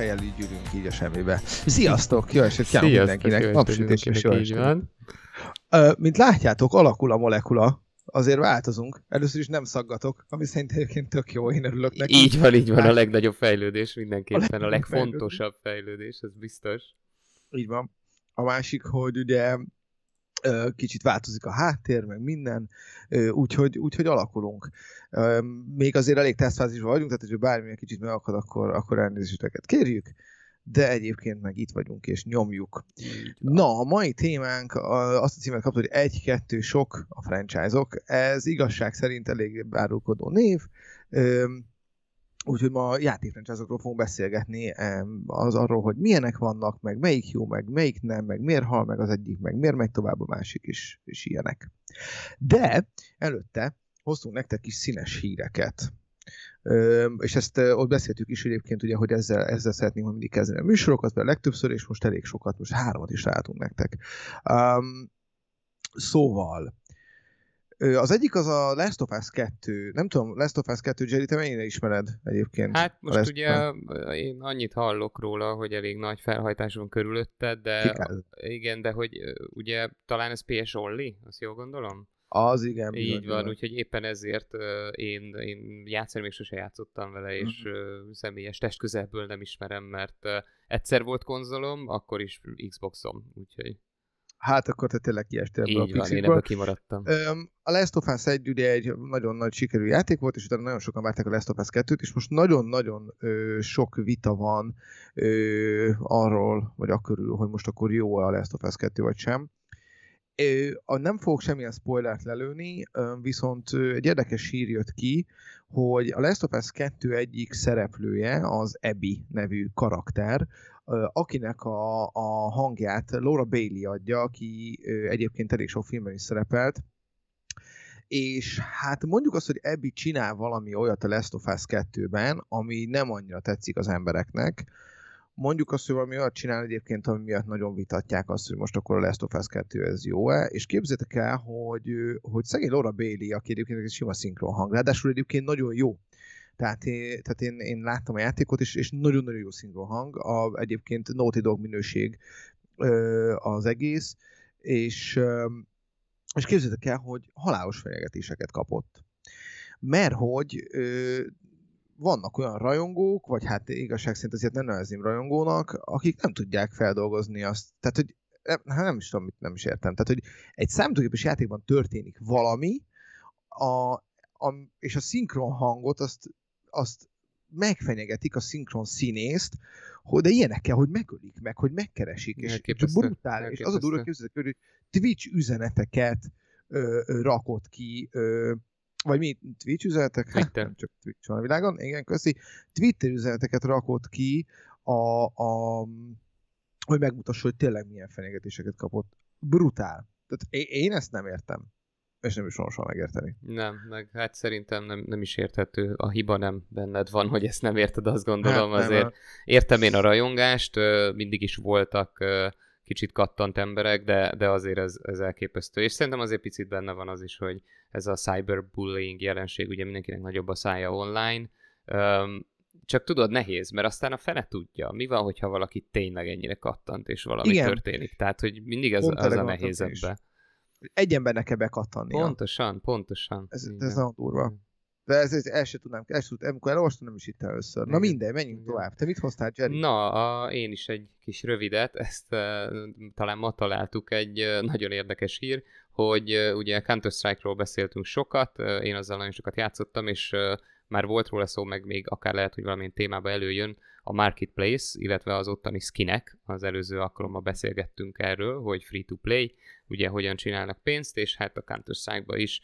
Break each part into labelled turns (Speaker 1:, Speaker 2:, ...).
Speaker 1: fejjel így gyűrünk így a semmibe. Sziasztok! Jó esett kívánok mindenkinek! Napsütés és jó Mint látjátok, alakul a molekula, azért változunk. Először is nem szaggatok, ami szerintem egyébként tök jó, én örülök neki.
Speaker 2: Így van, így van, a legnagyobb fejlődés mindenképpen, a, a legfontosabb fejlődés, ez biztos.
Speaker 1: Így van. A másik, hogy ugye kicsit változik a háttér, meg minden, úgyhogy, úgyhogy alakulunk. Még azért elég tesztfázisban vagyunk, tehát hogy bármilyen kicsit megakad, akkor, akkor elnézéseteket kérjük, de egyébként meg itt vagyunk és nyomjuk. Na, a mai témánk azt a címet kapta, hogy egy-kettő sok a franchise-ok. Ez igazság szerint elég árulkodó név. Úgyhogy ma játékfranchise-okról fogunk beszélgetni, az arról, hogy milyenek vannak, meg melyik jó, meg melyik nem, meg miért hal meg az egyik, meg miért megy tovább a másik is, és ilyenek. De előtte hoztunk nektek kis színes híreket. És ezt ö, ott beszéltük is egyébként, ugye, hogy ezzel, ezzel szeretném mindig kezdeni a műsorokat, mert legtöbbször, és most elég sokat, most háromat is látunk nektek. Um, szóval, az egyik az a Last of Us 2. Nem tudom, Last of Us 2, Jerry, te mennyire ismered egyébként?
Speaker 2: Hát most Last ugye én annyit hallok róla, hogy elég nagy felhajtás van körülötted, de Kikáz. igen, de hogy ugye talán ez PS Only, azt jól gondolom?
Speaker 1: Az igen.
Speaker 2: Így bizony, van, úgyhogy éppen ezért uh, én, én játszani még sose játszottam vele, és uh, személyes testközelből nem ismerem, mert uh, egyszer volt konzolom, akkor is Xboxom, úgyhogy...
Speaker 1: Hát akkor te tényleg kiestél
Speaker 2: ebből Így a van, én ebből kimaradtam.
Speaker 1: A Last of Us 1 ugye egy nagyon nagy sikerű játék volt, és utána nagyon sokan várták a Last of Us 2-t, és most nagyon-nagyon sok vita van ö, arról, vagy akkörül, hogy most akkor jó a Last of Us 2 vagy sem. Ö, nem fogok semmilyen spoilert lelőni, viszont egy érdekes hír jött ki, hogy a Last of Us 2 egyik szereplője az Abby nevű karakter, akinek a, a hangját Laura Bailey adja, aki egyébként elég sok filmben is szerepelt, és hát mondjuk azt, hogy Abby csinál valami olyat a Last of Us 2-ben, ami nem annyira tetszik az embereknek, mondjuk azt, hogy valami olyat csinál egyébként, ami miatt nagyon vitatják azt, hogy most akkor a Last of Us 2 ez jó-e, és képzétek el, hogy, hogy szegény Laura Bailey, aki egyébként egy sima szinkron hang, ráadásul egyébként nagyon jó tehát, én, tehát én, én láttam a játékot, és, és nagyon-nagyon jó szinkron hang, a, egyébként Naughty Dog minőség ö, az egész, és, ö, és képzeljétek el, hogy halálos fenyegetéseket kapott. Mert hogy ö, vannak olyan rajongók, vagy hát igazság szerint azért nem nevezném rajongónak, akik nem tudják feldolgozni azt. Tehát, hogy hát nem is tudom, mit nem is értem. Tehát, hogy egy számítógépes játékban történik valami, a, a, és a szinkron hangot azt azt megfenyegetik a szinkron színészt, hogy de ilyenekkel, hogy megölik meg, hogy megkeresik, és csak brutál. És az a durva képzeljük, hogy Twitch üzeneteket ö, ö, rakott ki, ö, vagy mi, Twitch üzenetek? Hát, nem csak Twitch van a világon, igen, köszi. Twitter üzeneteket rakott ki, a, a, hogy megmutassa, hogy tényleg milyen fenyegetéseket kapott. Brutál. Tehát én ezt nem értem és nem is soha megérteni.
Speaker 2: Nem, meg hát szerintem nem, nem is érthető. A hiba nem benned van, hogy ezt nem érted, azt gondolom. Hát, Azért nem, értem én a rajongást, mindig is voltak kicsit kattant emberek, de, de azért ez, ez elképesztő. És szerintem azért picit benne van az is, hogy ez a cyberbullying jelenség, ugye mindenkinek nagyobb a szája online, csak tudod, nehéz, mert aztán a fene tudja. Mi van, hogyha valaki tényleg ennyire kattant, és valami Igen. történik? Tehát, hogy mindig ez, az a nehéz ebbe
Speaker 1: egy embernek kell bekattanni.
Speaker 2: Pontosan, pontosan.
Speaker 1: Ez, ez nagyon durva. De ez, ez el sem tudnám, el sem tudnám, amikor elolvastam, nem is itt először. Na minden, menjünk tovább. Te mit hoztál, Jerry?
Speaker 2: Na, a, én is egy kis rövidet, ezt uh, talán ma találtuk egy uh, nagyon érdekes hír, hogy ugye Counter-Strike-ról beszéltünk sokat, én azzal nagyon sokat játszottam, és már volt róla szó, meg még akár lehet, hogy valamilyen témába előjön a Marketplace, illetve az ottani skinek. Az előző alkalommal beszélgettünk erről, hogy free-to-play, ugye hogyan csinálnak pénzt, és hát a counter is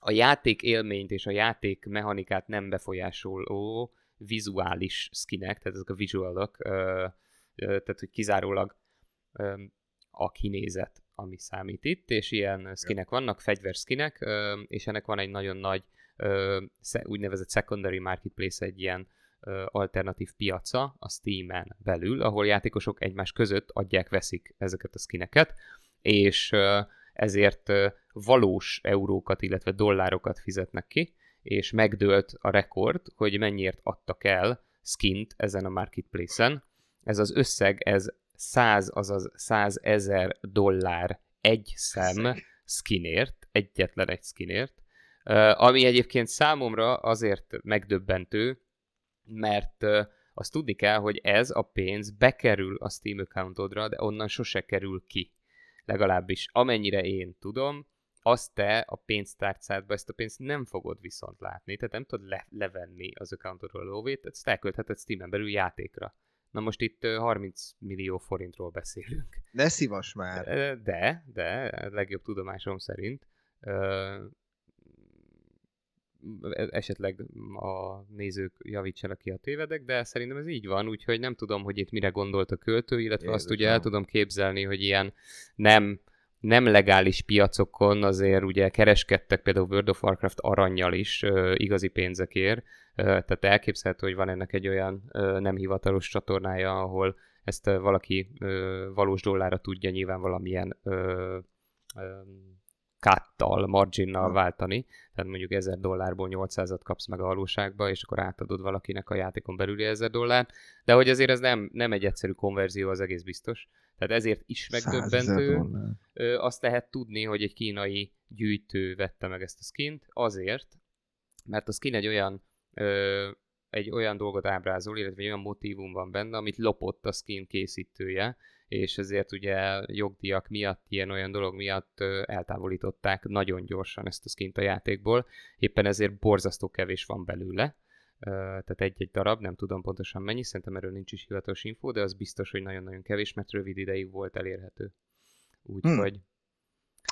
Speaker 2: a játék élményt és a játék mechanikát nem befolyásoló vizuális skinek, tehát ezek a visualok, tehát hogy kizárólag a kinézet, ami számít itt, és ilyen skinek vannak, fegyverskinek, és ennek van egy nagyon nagy úgynevezett secondary marketplace, egy ilyen alternatív piaca a Steam-en belül, ahol játékosok egymás között adják, veszik ezeket a skineket, és ezért valós eurókat, illetve dollárokat fizetnek ki, és megdőlt a rekord, hogy mennyiért adtak el skint ezen a marketplace-en. Ez az összeg, ez 100, azaz 100 ezer dollár egy szem skinért, egyetlen egy skinért, ami egyébként számomra azért megdöbbentő, mert azt tudni kell, hogy ez a pénz bekerül a Steam accountodra, de onnan sose kerül ki. Legalábbis amennyire én tudom, azt te a pénztárcádba ezt a pénzt nem fogod viszont látni, tehát nem tudod le- levenni az accountodról a lóvét, ezt elköltheted Steam-en belül játékra. Na most itt 30 millió forintról beszélünk.
Speaker 1: Ne szívas már!
Speaker 2: De, de, legjobb tudomásom szerint esetleg a nézők javítsanak ki a tévedek, de szerintem ez így van, úgyhogy nem tudom, hogy itt mire gondolt a költő, illetve Jézus azt ugye el tudom képzelni, hogy ilyen nem, nem legális piacokon azért ugye kereskedtek például World of Warcraft aranyjal is igazi pénzekért, tehát elképzelhető, hogy van ennek egy olyan nem hivatalos csatornája, ahol ezt valaki valós dollárra tudja nyilván valamilyen káttal, marginnal váltani, tehát mondjuk 1000 dollárból 800-at kapsz meg a valóságba, és akkor átadod valakinek a játékon belüli 1000 dollár, de hogy azért ez nem, nem egy egyszerű konverzió, az egész biztos. Tehát ezért is megdöbbentő. Azt lehet tudni, hogy egy kínai gyűjtő vette meg ezt a skint, azért, mert a skin egy olyan ö, egy olyan dolgot ábrázol, illetve egy olyan motívum van benne, amit lopott a skin készítője, és ezért ugye jogdíjak miatt, ilyen-olyan dolog miatt eltávolították nagyon gyorsan ezt a skint a játékból, éppen ezért borzasztó kevés van belőle, tehát egy-egy darab, nem tudom pontosan mennyi, szerintem erről nincs is hivatalos info, de az biztos, hogy nagyon-nagyon kevés, mert rövid ideig volt elérhető. Úgyhogy...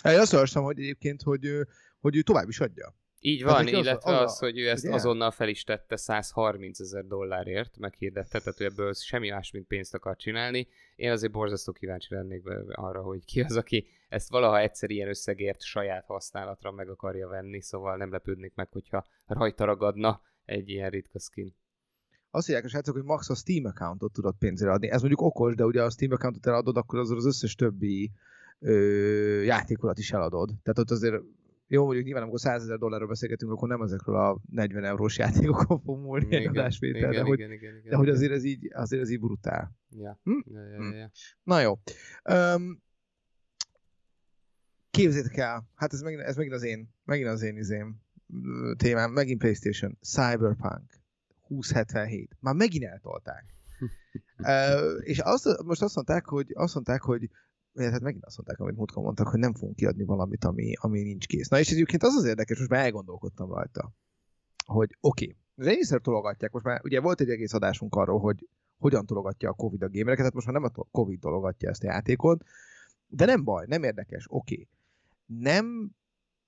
Speaker 1: Hmm. Én azt olvastam, hogy egyébként, hogy, hogy ő tovább is adja.
Speaker 2: Így van, hát, illetve az, az, hogy ő ezt ugye? azonnal fel is tette 130 ezer dollárért, meghirdette, tehát ő ebből semmi más, mint pénzt akar csinálni. Én azért borzasztó kíváncsi lennék arra, hogy ki az, aki ezt valaha egyszer ilyen összegért saját használatra meg akarja venni, szóval nem lepődnék meg, hogyha rajta ragadna egy ilyen ritka skin.
Speaker 1: Azt mondják a srácok, hogy max a Steam accountot tudod pénzre adni. Ez mondjuk okos, de ugye a Steam accountot eladod, akkor az, az összes többi ö, játékolat is eladod. Tehát ott azért jó, mondjuk nyilván amikor 100 ezer dollárról beszélgetünk, akkor nem ezekről a 40 eurós játékokon fog múlni igen, egy adásvétel, de, hogy, igen, igen, igen, de hogy azért ez így, azért ez így brutál.
Speaker 2: Ja. Hm? Ja, ja, ja, ja.
Speaker 1: Na jó. Um, képzétek el, hát ez megint, ez megint az én, megint az én izém témám, megint Playstation, Cyberpunk 2077. Már megint eltolták. uh, és azt, most azt mondták, hogy, azt mondták, hogy hát megint azt mondták, amit múltkor mondtak, hogy nem fogunk kiadni valamit, ami, ami nincs kész. Na és egyébként az az érdekes, most már elgondolkodtam rajta, hogy oké, okay, az ennyiszer tologatják, most már ugye volt egy egész adásunk arról, hogy hogyan tologatja a Covid a gémereket, tehát most már nem a Covid tologatja ezt a játékot, de nem baj, nem érdekes, oké. Okay. Nem,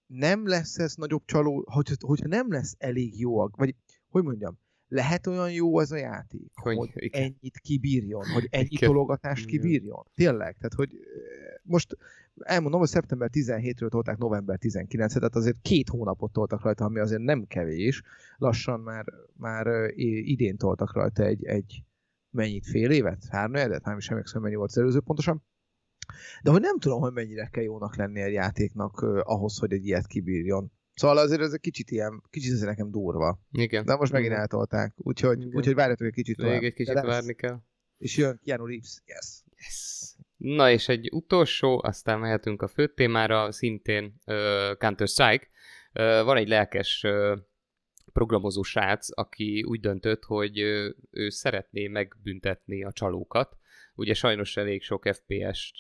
Speaker 1: nem lesz ez nagyobb csaló, hogy, hogyha nem lesz elég jó, vagy hogy mondjam, lehet olyan jó ez a játék, hogy, hogy ennyit kibírjon, hogy ennyi igen. tologatást kibírjon. Tényleg, tehát hogy most elmondom, hogy szeptember 17-ről tolták november 19 tehát azért két hónapot toltak rajta, ami azért nem kevés. Lassan már, már idén toltak rajta egy, egy mennyit, fél évet? Három évet? Nem is emlékszem, mennyi volt az előző pontosan. De hogy nem tudom, hogy mennyire kell jónak lenni egy játéknak ahhoz, hogy egy ilyet kibírjon. Szóval azért ez egy kicsit ilyen, kicsit ez nekem durva.
Speaker 2: Igen.
Speaker 1: De most megint eltolták, úgyhogy, úgyhogy várjatok egy kicsit
Speaker 2: tovább. Még egy kicsit várni kell.
Speaker 1: És jön Keanu Reeves, yes.
Speaker 2: Yes. Na és egy utolsó, aztán mehetünk a fő témára, szintén uh, Counter-Strike. Uh, van egy lelkes uh, programozó srác, aki úgy döntött, hogy ő szeretné megbüntetni a csalókat, ugye sajnos elég sok FPS-t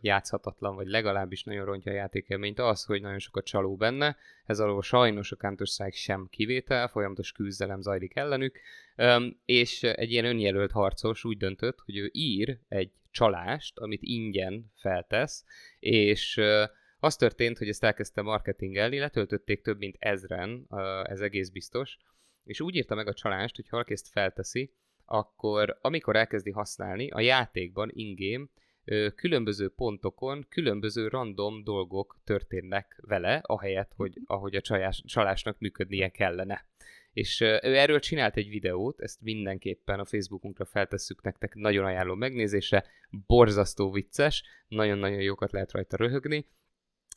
Speaker 2: játszhatatlan, vagy legalábbis nagyon rontja a játékelményt az, hogy nagyon sokat csaló benne, ez alól sajnos a Counter-Strike sem kivétel, folyamatos küzdelem zajlik ellenük, és egy ilyen önjelölt harcos úgy döntött, hogy ő ír egy csalást, amit ingyen feltesz, és az történt, hogy ezt elkezdte marketingelni, letöltötték több mint ezren, ez egész biztos, és úgy írta meg a csalást, hogy ha ezt felteszi, akkor amikor elkezdi használni, a játékban ingame különböző pontokon különböző random dolgok történnek vele, ahelyett, hogy ahogy a csajás, csalásnak működnie kellene. És ő erről csinált egy videót, ezt mindenképpen a Facebookunkra feltesszük nektek, nagyon ajánlom megnézésre, borzasztó vicces, nagyon-nagyon jókat lehet rajta röhögni,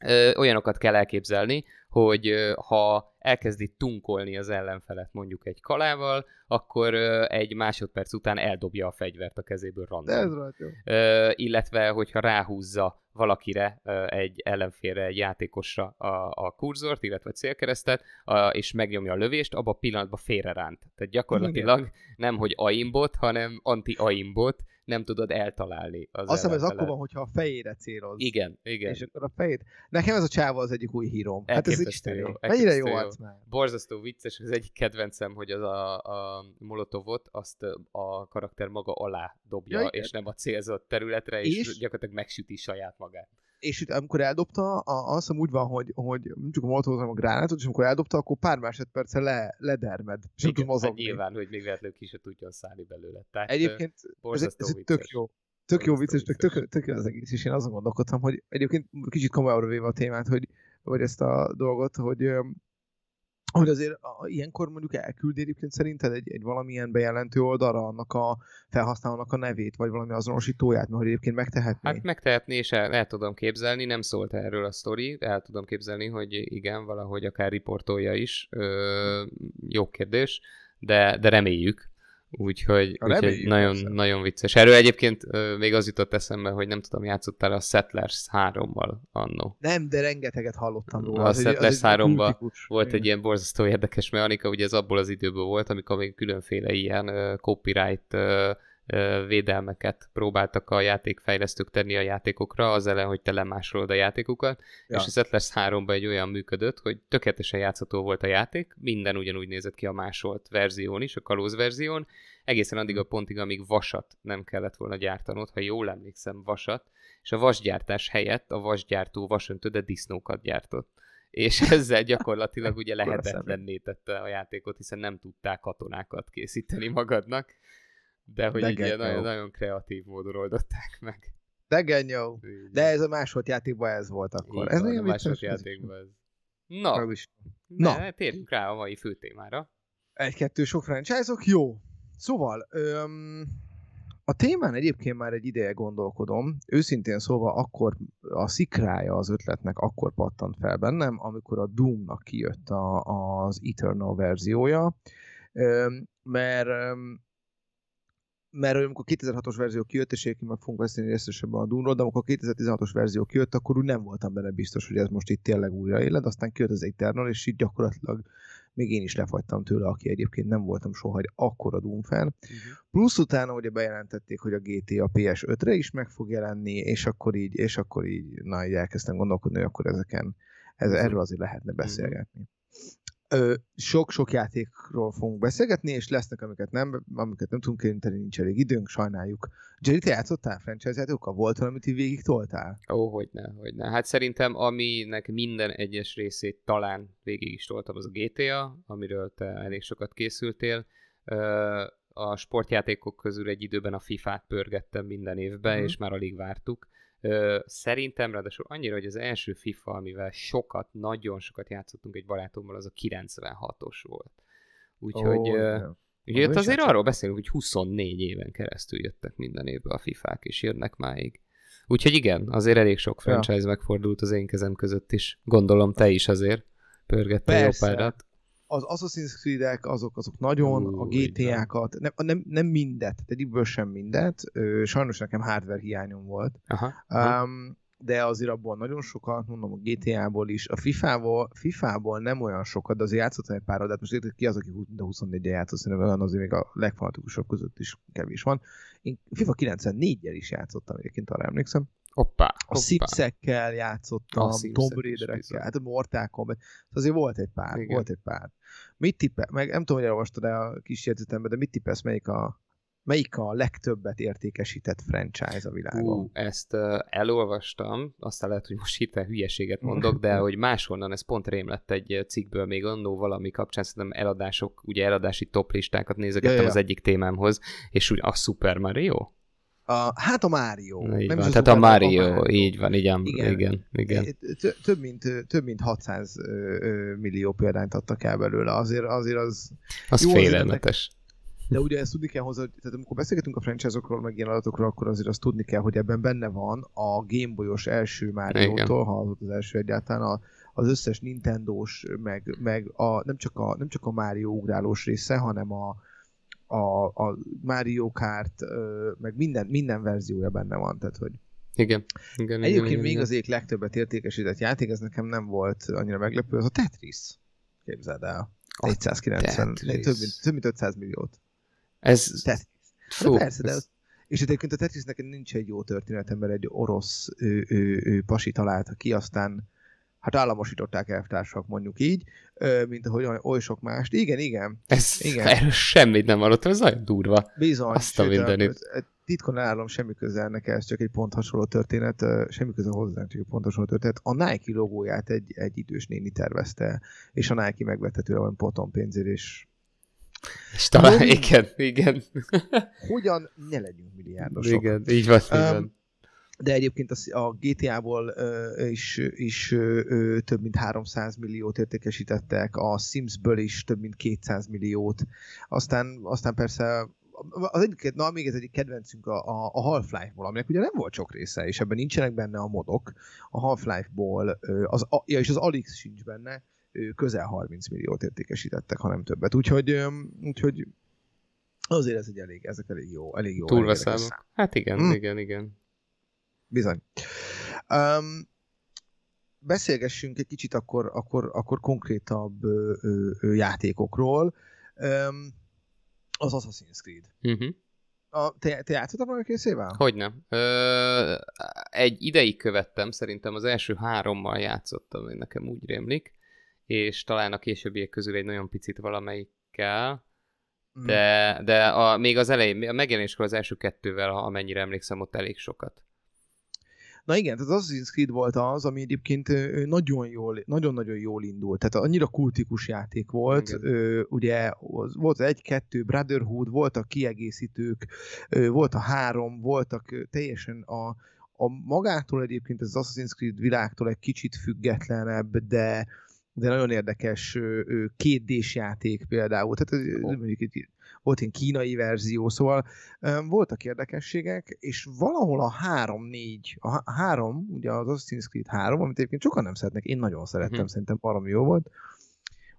Speaker 2: ö, olyanokat kell elképzelni, hogy ö, ha elkezdi tunkolni az ellenfelet mondjuk egy kalával, akkor ö, egy másodperc után eldobja a fegyvert a kezéből
Speaker 1: De ez
Speaker 2: random.
Speaker 1: rajta jó.
Speaker 2: Ö, illetve, hogyha ráhúzza valakire, ö, egy ellenfélre, egy játékosra a, a kurzort, illetve a célkeresztet, a, és megnyomja a lövést, abban a pillanatban félreránt. Tehát gyakorlatilag nem, hogy aimbot, hanem anti-aimbot, nem tudod eltalálni az
Speaker 1: Azt hiszem ez akkor van, hogyha a fejére céloz.
Speaker 2: Igen, igen.
Speaker 1: És akkor a fejét. Nekem ez a csáva az egyik új hírom. Hát ez
Speaker 2: Elképesztő
Speaker 1: Isten
Speaker 2: jó.
Speaker 1: Mennyire jó arc már.
Speaker 2: Borzasztó vicces, az egyik kedvencem, hogy az a, a Molotovot azt a karakter maga alá dobja,
Speaker 1: Ja,
Speaker 2: és nem a célzott területre, és,
Speaker 1: És?
Speaker 2: gyakorlatilag megsüti saját magát.
Speaker 1: És itt, amikor eldobta, a, azt hiszem úgy van, hogy, hogy nem csak a molotov, hanem a gránátot, és amikor eldobta, akkor pár másodperce le, ledermed. És nem tud
Speaker 2: Igen, hát
Speaker 1: mozogni.
Speaker 2: nyilván, hogy még véletlenül ki se tudjon szállni belőle. Tehát,
Speaker 1: Egyébként ez, ez
Speaker 2: vicces.
Speaker 1: tök jó. Tök jó vicces, tök, tök, tök jó az egész, és én azon gondolkodtam, hogy egyébként kicsit komolyabbra véve a témát, hogy, vagy ezt a dolgot, hogy, hogy azért ilyenkor mondjuk elküldi egyébként szerinted egy, egy valamilyen bejelentő oldalra annak a felhasználónak a nevét, vagy valami azonosítóját, mert hogy egyébként megtehetné.
Speaker 2: Hát megtehetné, és el, el tudom képzelni, nem szólt erről a sztori, el tudom képzelni, hogy igen, valahogy akár riportolja is. Ö, jó kérdés, de, de reméljük. Úgyhogy, úgyhogy nagyon,
Speaker 1: persze.
Speaker 2: nagyon vicces. Erről egyébként ö, még az jutott eszembe, hogy nem tudom, játszottál a Settlers 3-mal annó.
Speaker 1: Nem, de rengeteget hallottam róla.
Speaker 2: A
Speaker 1: Az
Speaker 2: Settlers
Speaker 1: egy
Speaker 2: 3-ba
Speaker 1: kultikus.
Speaker 2: Volt
Speaker 1: Igen.
Speaker 2: egy ilyen borzasztó érdekes mechanika, ugye ez abból az időből volt, amikor még különféle ilyen ö, copyright ö, védelmeket próbáltak a játékfejlesztők tenni a játékokra, az ellen, hogy te lemásolod a játékokat,
Speaker 1: Ja.
Speaker 2: és a Settlers 3-ban egy olyan működött, hogy tökéletesen játszható volt a játék, minden ugyanúgy nézett ki a másolt verzión is, a kalóz verzión, egészen addig a pontig, amíg vasat nem kellett volna gyártanod, ha jól emlékszem, vasat, és a vasgyártás helyett a vasgyártó vasöntő, de disznókat gyártott. És ezzel gyakorlatilag ugye lehetetlenné tette a játékot, hiszen nem tudták katonákat készíteni magadnak, de hogy ilyen
Speaker 1: Degelyó.
Speaker 2: nagyon, nagyon kreatív módon oldották meg.
Speaker 1: Degenyó.
Speaker 2: Így
Speaker 1: De ez a másolt játékban ez volt akkor.
Speaker 2: így
Speaker 1: ez
Speaker 2: van, a második
Speaker 1: vicces.
Speaker 2: játékban ez. Na. Na. Ne, térjünk rá a mai fő témára.
Speaker 1: Egy-kettő sok franchise-ok, jó. Szóval, öm, a témán egyébként már egy ideje gondolkodom. Őszintén szóval akkor a szikrája az ötletnek akkor pattant fel bennem, amikor a Doom-nak kijött a, az Eternal verziója, öm, mert mert amikor 2006-os verzió kijött, és egyébként meg fogunk beszélni részesebben a Doomról, de amikor a 2016-os verzió kijött, akkor úgy nem voltam benne biztos, hogy ez most itt tényleg újra éled, aztán kijött az Eternal, és így gyakorlatilag még én is lefagytam tőle, aki egyébként nem voltam soha egy akkora Doom fan.
Speaker 2: Uh-huh.
Speaker 1: Plusz utána ugye bejelentették, hogy a GTA PS5-re is meg fog jelenni, és akkor így, és akkor így, na így elkezdtem gondolkodni, hogy akkor ezeken, ez,
Speaker 2: Mhm.
Speaker 1: erről azért lehetne beszélgetni. Ö, sok-sok játékról fogunk beszélgetni, és lesznek, amiket nem, amiket nem tudunk érinteni, nincs elég időnk, sajnáljuk. Jerry, te játszottál franchise játékokkal? Volt valami, amit így végig toltál?
Speaker 2: Ó, hogyne, hogyne. Hát szerintem, aminek minden egyes részét talán végig is toltam, az a GTA, amiről te elég sokat készültél. A sportjátékok közül egy időben a FIFA-t pörgettem minden évben,
Speaker 1: Mhm.
Speaker 2: és már alig vártuk. Szerintem, ráadásul annyira, hogy az első FIFA, amivel sokat, nagyon sokat játszottunk egy barátommal, az a 96-os volt. Úgyhogy,
Speaker 1: nem.
Speaker 2: Ugye
Speaker 1: is
Speaker 2: azért arról beszélünk, hogy 24 éven keresztül jöttek minden évben a fifák, és jönnek máig. Úgyhogy igen, azért elég sok
Speaker 1: Ja.
Speaker 2: franchise megfordult az én kezem között is. Gondolom te is azért pörgettél jó párat.
Speaker 1: Az Assassin's Creed-ek, azok, azok nagyon,
Speaker 2: Ú,
Speaker 1: a GTA-kat, nem, nem, nem mindet, tehát egyikből sem mindet, sajnos nekem hardware hiányom volt,
Speaker 2: Aha.
Speaker 1: um, de azért abból nagyon sokat, mondom, a GTA-ból is, a FIFA-ból, FIFA-ból nem olyan sokat, de azért játszottam egy pár adát, most érted, ki az, aki hú- de 24-en játszott, szerintem olyan azért még a legfanatikusabb között is kevés van. Én FIFA 94-jel is játszottam egyébként, arra emlékszem.
Speaker 2: Hoppá,
Speaker 1: A
Speaker 2: hoppá.
Speaker 1: Simsekkel játszottam,
Speaker 2: A
Speaker 1: Tomb Raiderekkel, hát a Mortal Kombat. Azért volt egy pár,
Speaker 2: Igen.
Speaker 1: Volt egy pár. Mit tippe, meg nem tudom, hogy elolvastad -e a kis jegyzetembe, de mit tippesz, melyik a, melyik a legtöbbet értékesített franchise a világon?
Speaker 2: Ú, ezt uh, elolvastam, aztán lehet, hogy most hirtelen hülyeséget mondok, de hogy máshonnan, ez pont rém lett egy cikkből még annó valami kapcsán, szerintem eladások, ugye eladási top listákat nézegettem
Speaker 1: ja, ja.
Speaker 2: az egyik témámhoz, és úgy a Super Mario?
Speaker 1: A, hát a Mario.
Speaker 2: Így
Speaker 1: Nem
Speaker 2: van,
Speaker 1: is
Speaker 2: tehát a
Speaker 1: Super Mario,
Speaker 2: Mario, így van, igen, igen,
Speaker 1: Igen.
Speaker 2: igen. igen.
Speaker 1: Tö- Több mint, több mint 600 ö, ö, millió példányt adtak el belőle. Azért, azért az
Speaker 2: Az
Speaker 1: Jó,
Speaker 2: félelmetes.
Speaker 1: De ugye ezt tudni kell hozzá, hogy tehát amikor beszélgetünk a franchise-okról, meg ilyen adatokról, akkor azért azt tudni kell, hogy ebben benne van a Gameboy-os első Mario-tól, ha az az első egyáltalán, a, az összes Nintendo-s, meg, meg a, nem, csak a, nem csak a Mario ugrálós része, hanem a, a, a Mario Kart, meg minden, minden verziója benne van, tehát hogy
Speaker 2: igen. igen
Speaker 1: Egyébként
Speaker 2: igen,
Speaker 1: még
Speaker 2: igen.
Speaker 1: az egyik legtöbbet értékesített játék, ez nekem nem volt annyira meglepő, az a Tetris. Képzeld el. 490,
Speaker 2: Tetris.
Speaker 1: több mint, több mint 500 milliót.
Speaker 2: Ez...
Speaker 1: Tetris.
Speaker 2: Fú,
Speaker 1: de persze, de
Speaker 2: ez-
Speaker 1: az, és egyébként a Tetrisnek nincs egy jó történetem, mert egy orosz ő, ő, ő, pasi találta ki, aztán hát államosították elvtársak, mondjuk így, mint ahogy oly, sok mást. Igen, igen,
Speaker 2: Ez,
Speaker 1: Igen.
Speaker 2: erről semmit nem hallottam, ez nagyon durva.
Speaker 1: bizony.
Speaker 2: Azt a mindenit.
Speaker 1: Titkon állom, semmi köze ennek, ez csak egy pont hasonló történet, semmi köze hozzá, csak egy pont hasonló történet. A Nike logóját egy, egy idős néni tervezte, és a Nike megvette tőle olyan potom pénzért, és
Speaker 2: És talán,
Speaker 1: Jó.
Speaker 2: igen, igen.
Speaker 1: hogyan ne legyünk milliárdosok.
Speaker 2: Igen, így van, így
Speaker 1: Öm,
Speaker 2: van.
Speaker 1: De egyébként a GTA-ból is, is több mint 300 milliót értékesítettek, a Sims-ből is több mint 200 milliót. Aztán, aztán persze az egyik, na még ez egyik kedvencünk a, a, a Half-Life-ból, aminek ugye nem volt sok része, és ebben nincsenek benne a modok. A Half-Life-ból, az, a, ja, és az Alix sincs benne, közel 30 milliót értékesítettek, hanem többet. Úgyhogy, úgyhogy azért ez egy elég, ezek elég jó, elég jó.
Speaker 2: Számok. Hát igen,
Speaker 1: Mm.
Speaker 2: igen, igen.
Speaker 1: Bizony. Um, beszélgessünk egy kicsit akkor, akkor, akkor konkrétabb ö, ö, ö, játékokról. Um, az Assassin's Creed.
Speaker 2: Uh-huh.
Speaker 1: A, te, te játszottál valami részével?
Speaker 2: Hogyne. Ö, egy ideig követtem, szerintem az első hárommal játszottam, én nekem úgy rémlik, és talán a későbbiek közül egy nagyon picit valamelyikkel,
Speaker 1: Mm.
Speaker 2: de, de a, még az elején, a megjelenéskor az első kettővel, ha amennyire emlékszem, ott elég sokat.
Speaker 1: Na igen, tehát az Assassin's Creed volt az, ami egyébként nagyon jól, nagyon-nagyon jól indult. Tehát annyira kultikus játék volt. Ö, ugye az, volt egy-kettő Brotherhood, voltak kiegészítők, ö, volt a három, voltak ö, teljesen a, a magától egyébként az Assassin's Creed világtól egy kicsit függetlenebb, de de nagyon érdekes 2D-s játék például. Tehát ez,
Speaker 2: Ó.
Speaker 1: mondjuk egy, volt egy kínai verzió, szóval voltak érdekességek, és valahol a 3-4, a há- a 3, ugye az Assassin's Creed 3, amit egyébként sokan nem szeretnek, én nagyon szerettem,
Speaker 2: Mhm.
Speaker 1: szerintem valami jó volt.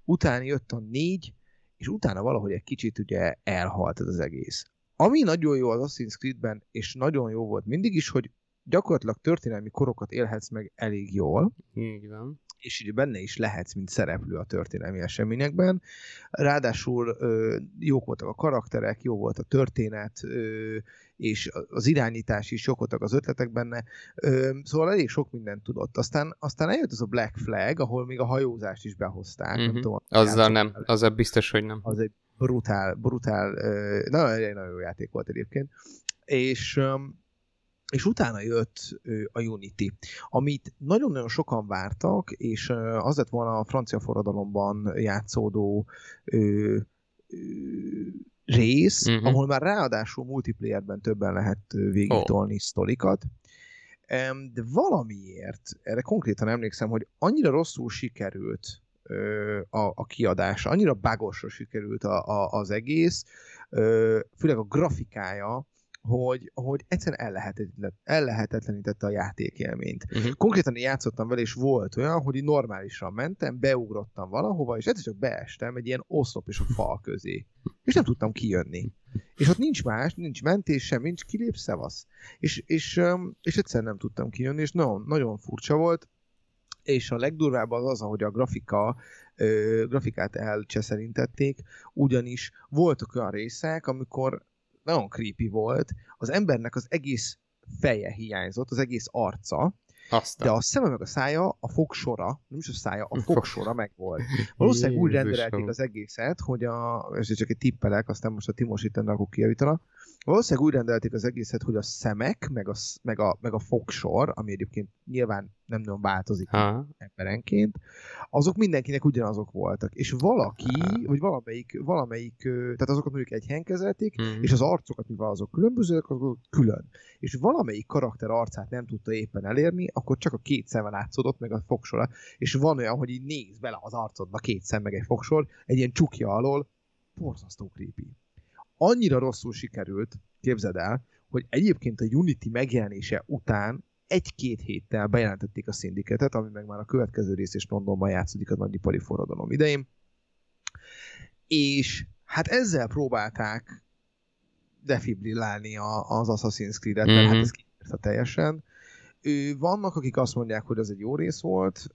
Speaker 1: Utána jött a 4, és utána valahogy egy kicsit ugye elhalt ez az egész. Ami nagyon jó az Assassin's Creed-ben, és nagyon jó volt mindig is, hogy gyakorlatilag történelmi korokat élhetsz meg elég jól,
Speaker 2: Így van.
Speaker 1: És így benne is lehetsz, mint szereplő a történelmi eseményekben. Ráadásul jók voltak a karakterek, jó volt a történet, és az irányítás is, jók voltak az ötletek benne, szóval elég sok mindent tudott. Aztán, aztán eljött az a Black Flag, ahol még a hajózást is behozták. Nem
Speaker 2: Mhm.
Speaker 1: tudom,
Speaker 2: Azzal nem, azzal biztos, hogy nem.
Speaker 1: Az egy brutál, brutál, nagyon, nagyon jó játék volt egyébként. És, és utána jött a Unity, amit nagyon-nagyon sokan vártak, és az lett volna a francia forradalomban játszódó ö, ö, rész, uh-huh. ahol már ráadásul multiplayerben többen lehet végigtolni oh. sztorikat. De valamiért, erre konkrétan emlékszem, hogy annyira rosszul sikerült a, a kiadás, annyira bagosra sikerült a, a, az egész, főleg a grafikája, hogy, hogy egyszerűen ellehetetlen, ellehetetlenítette a játékélményt.
Speaker 2: Uh-huh.
Speaker 1: Konkrétan játszottam vele, és volt olyan, hogy normálisan mentem, beugrottam valahova, és egyszer csak beestem egy ilyen oszlop és a fal közé. És nem tudtam kijönni. És ott nincs más, nincs mentés sem, nincs kilép, szevasz. És, és, és egyszerűen nem tudtam kijönni, és nagyon, nagyon furcsa volt. És a legdurvább az az, ahogy a grafika, ö, grafikát elcseszerintették, ugyanis voltak olyan részek, amikor nagyon creepy volt, az embernek az egész feje hiányzott, az egész arca,
Speaker 2: Aztán.
Speaker 1: de a szeme meg a szája, a fogsora, nem is a szája, a fogsora meg volt. Valószínűleg úgy rendelték az egészet, hogy a, és csak egy tippelek, aztán most a Timos itt akkor kijavítana, valószínűleg úgy rendelték az egészet, hogy a szemek, meg a, meg a, meg a fogsor, ami egyébként nyilván nem nagyon változik
Speaker 2: Ha.
Speaker 1: emberenként, azok mindenkinek ugyanazok voltak. És valaki, vagy valamelyik, valamelyik, tehát azokat mondjuk egy helyen kezelték,
Speaker 2: Mhm.
Speaker 1: és az arcokat, mivel azok különbözőek, azok külön. És valamelyik karakter arcát nem tudta éppen elérni, akkor csak a két szeme látszódott, meg a fogsora. És van olyan, hogy így néz bele az arcodba két szem, meg egy fogsor, egy ilyen csukja alól, borzasztó creepy. annyira rosszul sikerült, képzeld el, hogy egyébként a Unity megjelenése után egy-két héttel bejelentették a szindiketet, ami meg már a következő rész is Londonban játszódik a nagyipari forradalom idején. És hát ezzel próbálták defibrillálni a, az Assassin's Creed-et, mm-hmm. hát mhm. ez kiírta teljesen. Ő, vannak, akik azt mondják, hogy az egy jó rész volt,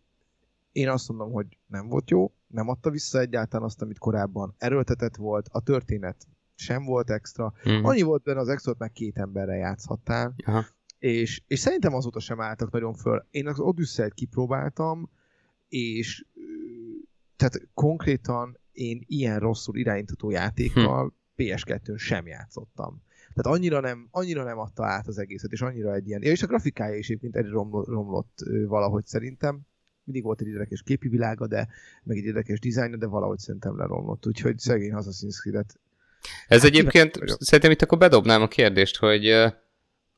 Speaker 1: én azt mondom, hogy nem volt jó, nem adta vissza egyáltalán azt, amit korábban erőltetett volt, a történet sem volt extra. Mm-hmm. Annyi volt benne az extra, meg két emberrel játszhattál. Aha. És, és szerintem azóta sem álltak nagyon föl. Én az Odyssey-t kipróbáltam, és tehát konkrétan én ilyen rosszul irányítató játékkal hm. PS2-n sem játszottam. Tehát annyira nem, annyira nem adta át az egészet, és annyira egy ilyen... És a grafikája is egyébként egy romlott, romlott valahogy szerintem. Mindig volt egy érdekes képi világa, de meg egy érdekes dizájn, de valahogy szerintem leromlott. Úgyhogy szegény Assassin's Creed-et.
Speaker 2: Ez hát egyébként, szerintem itt akkor bedobnám a kérdést, hogy,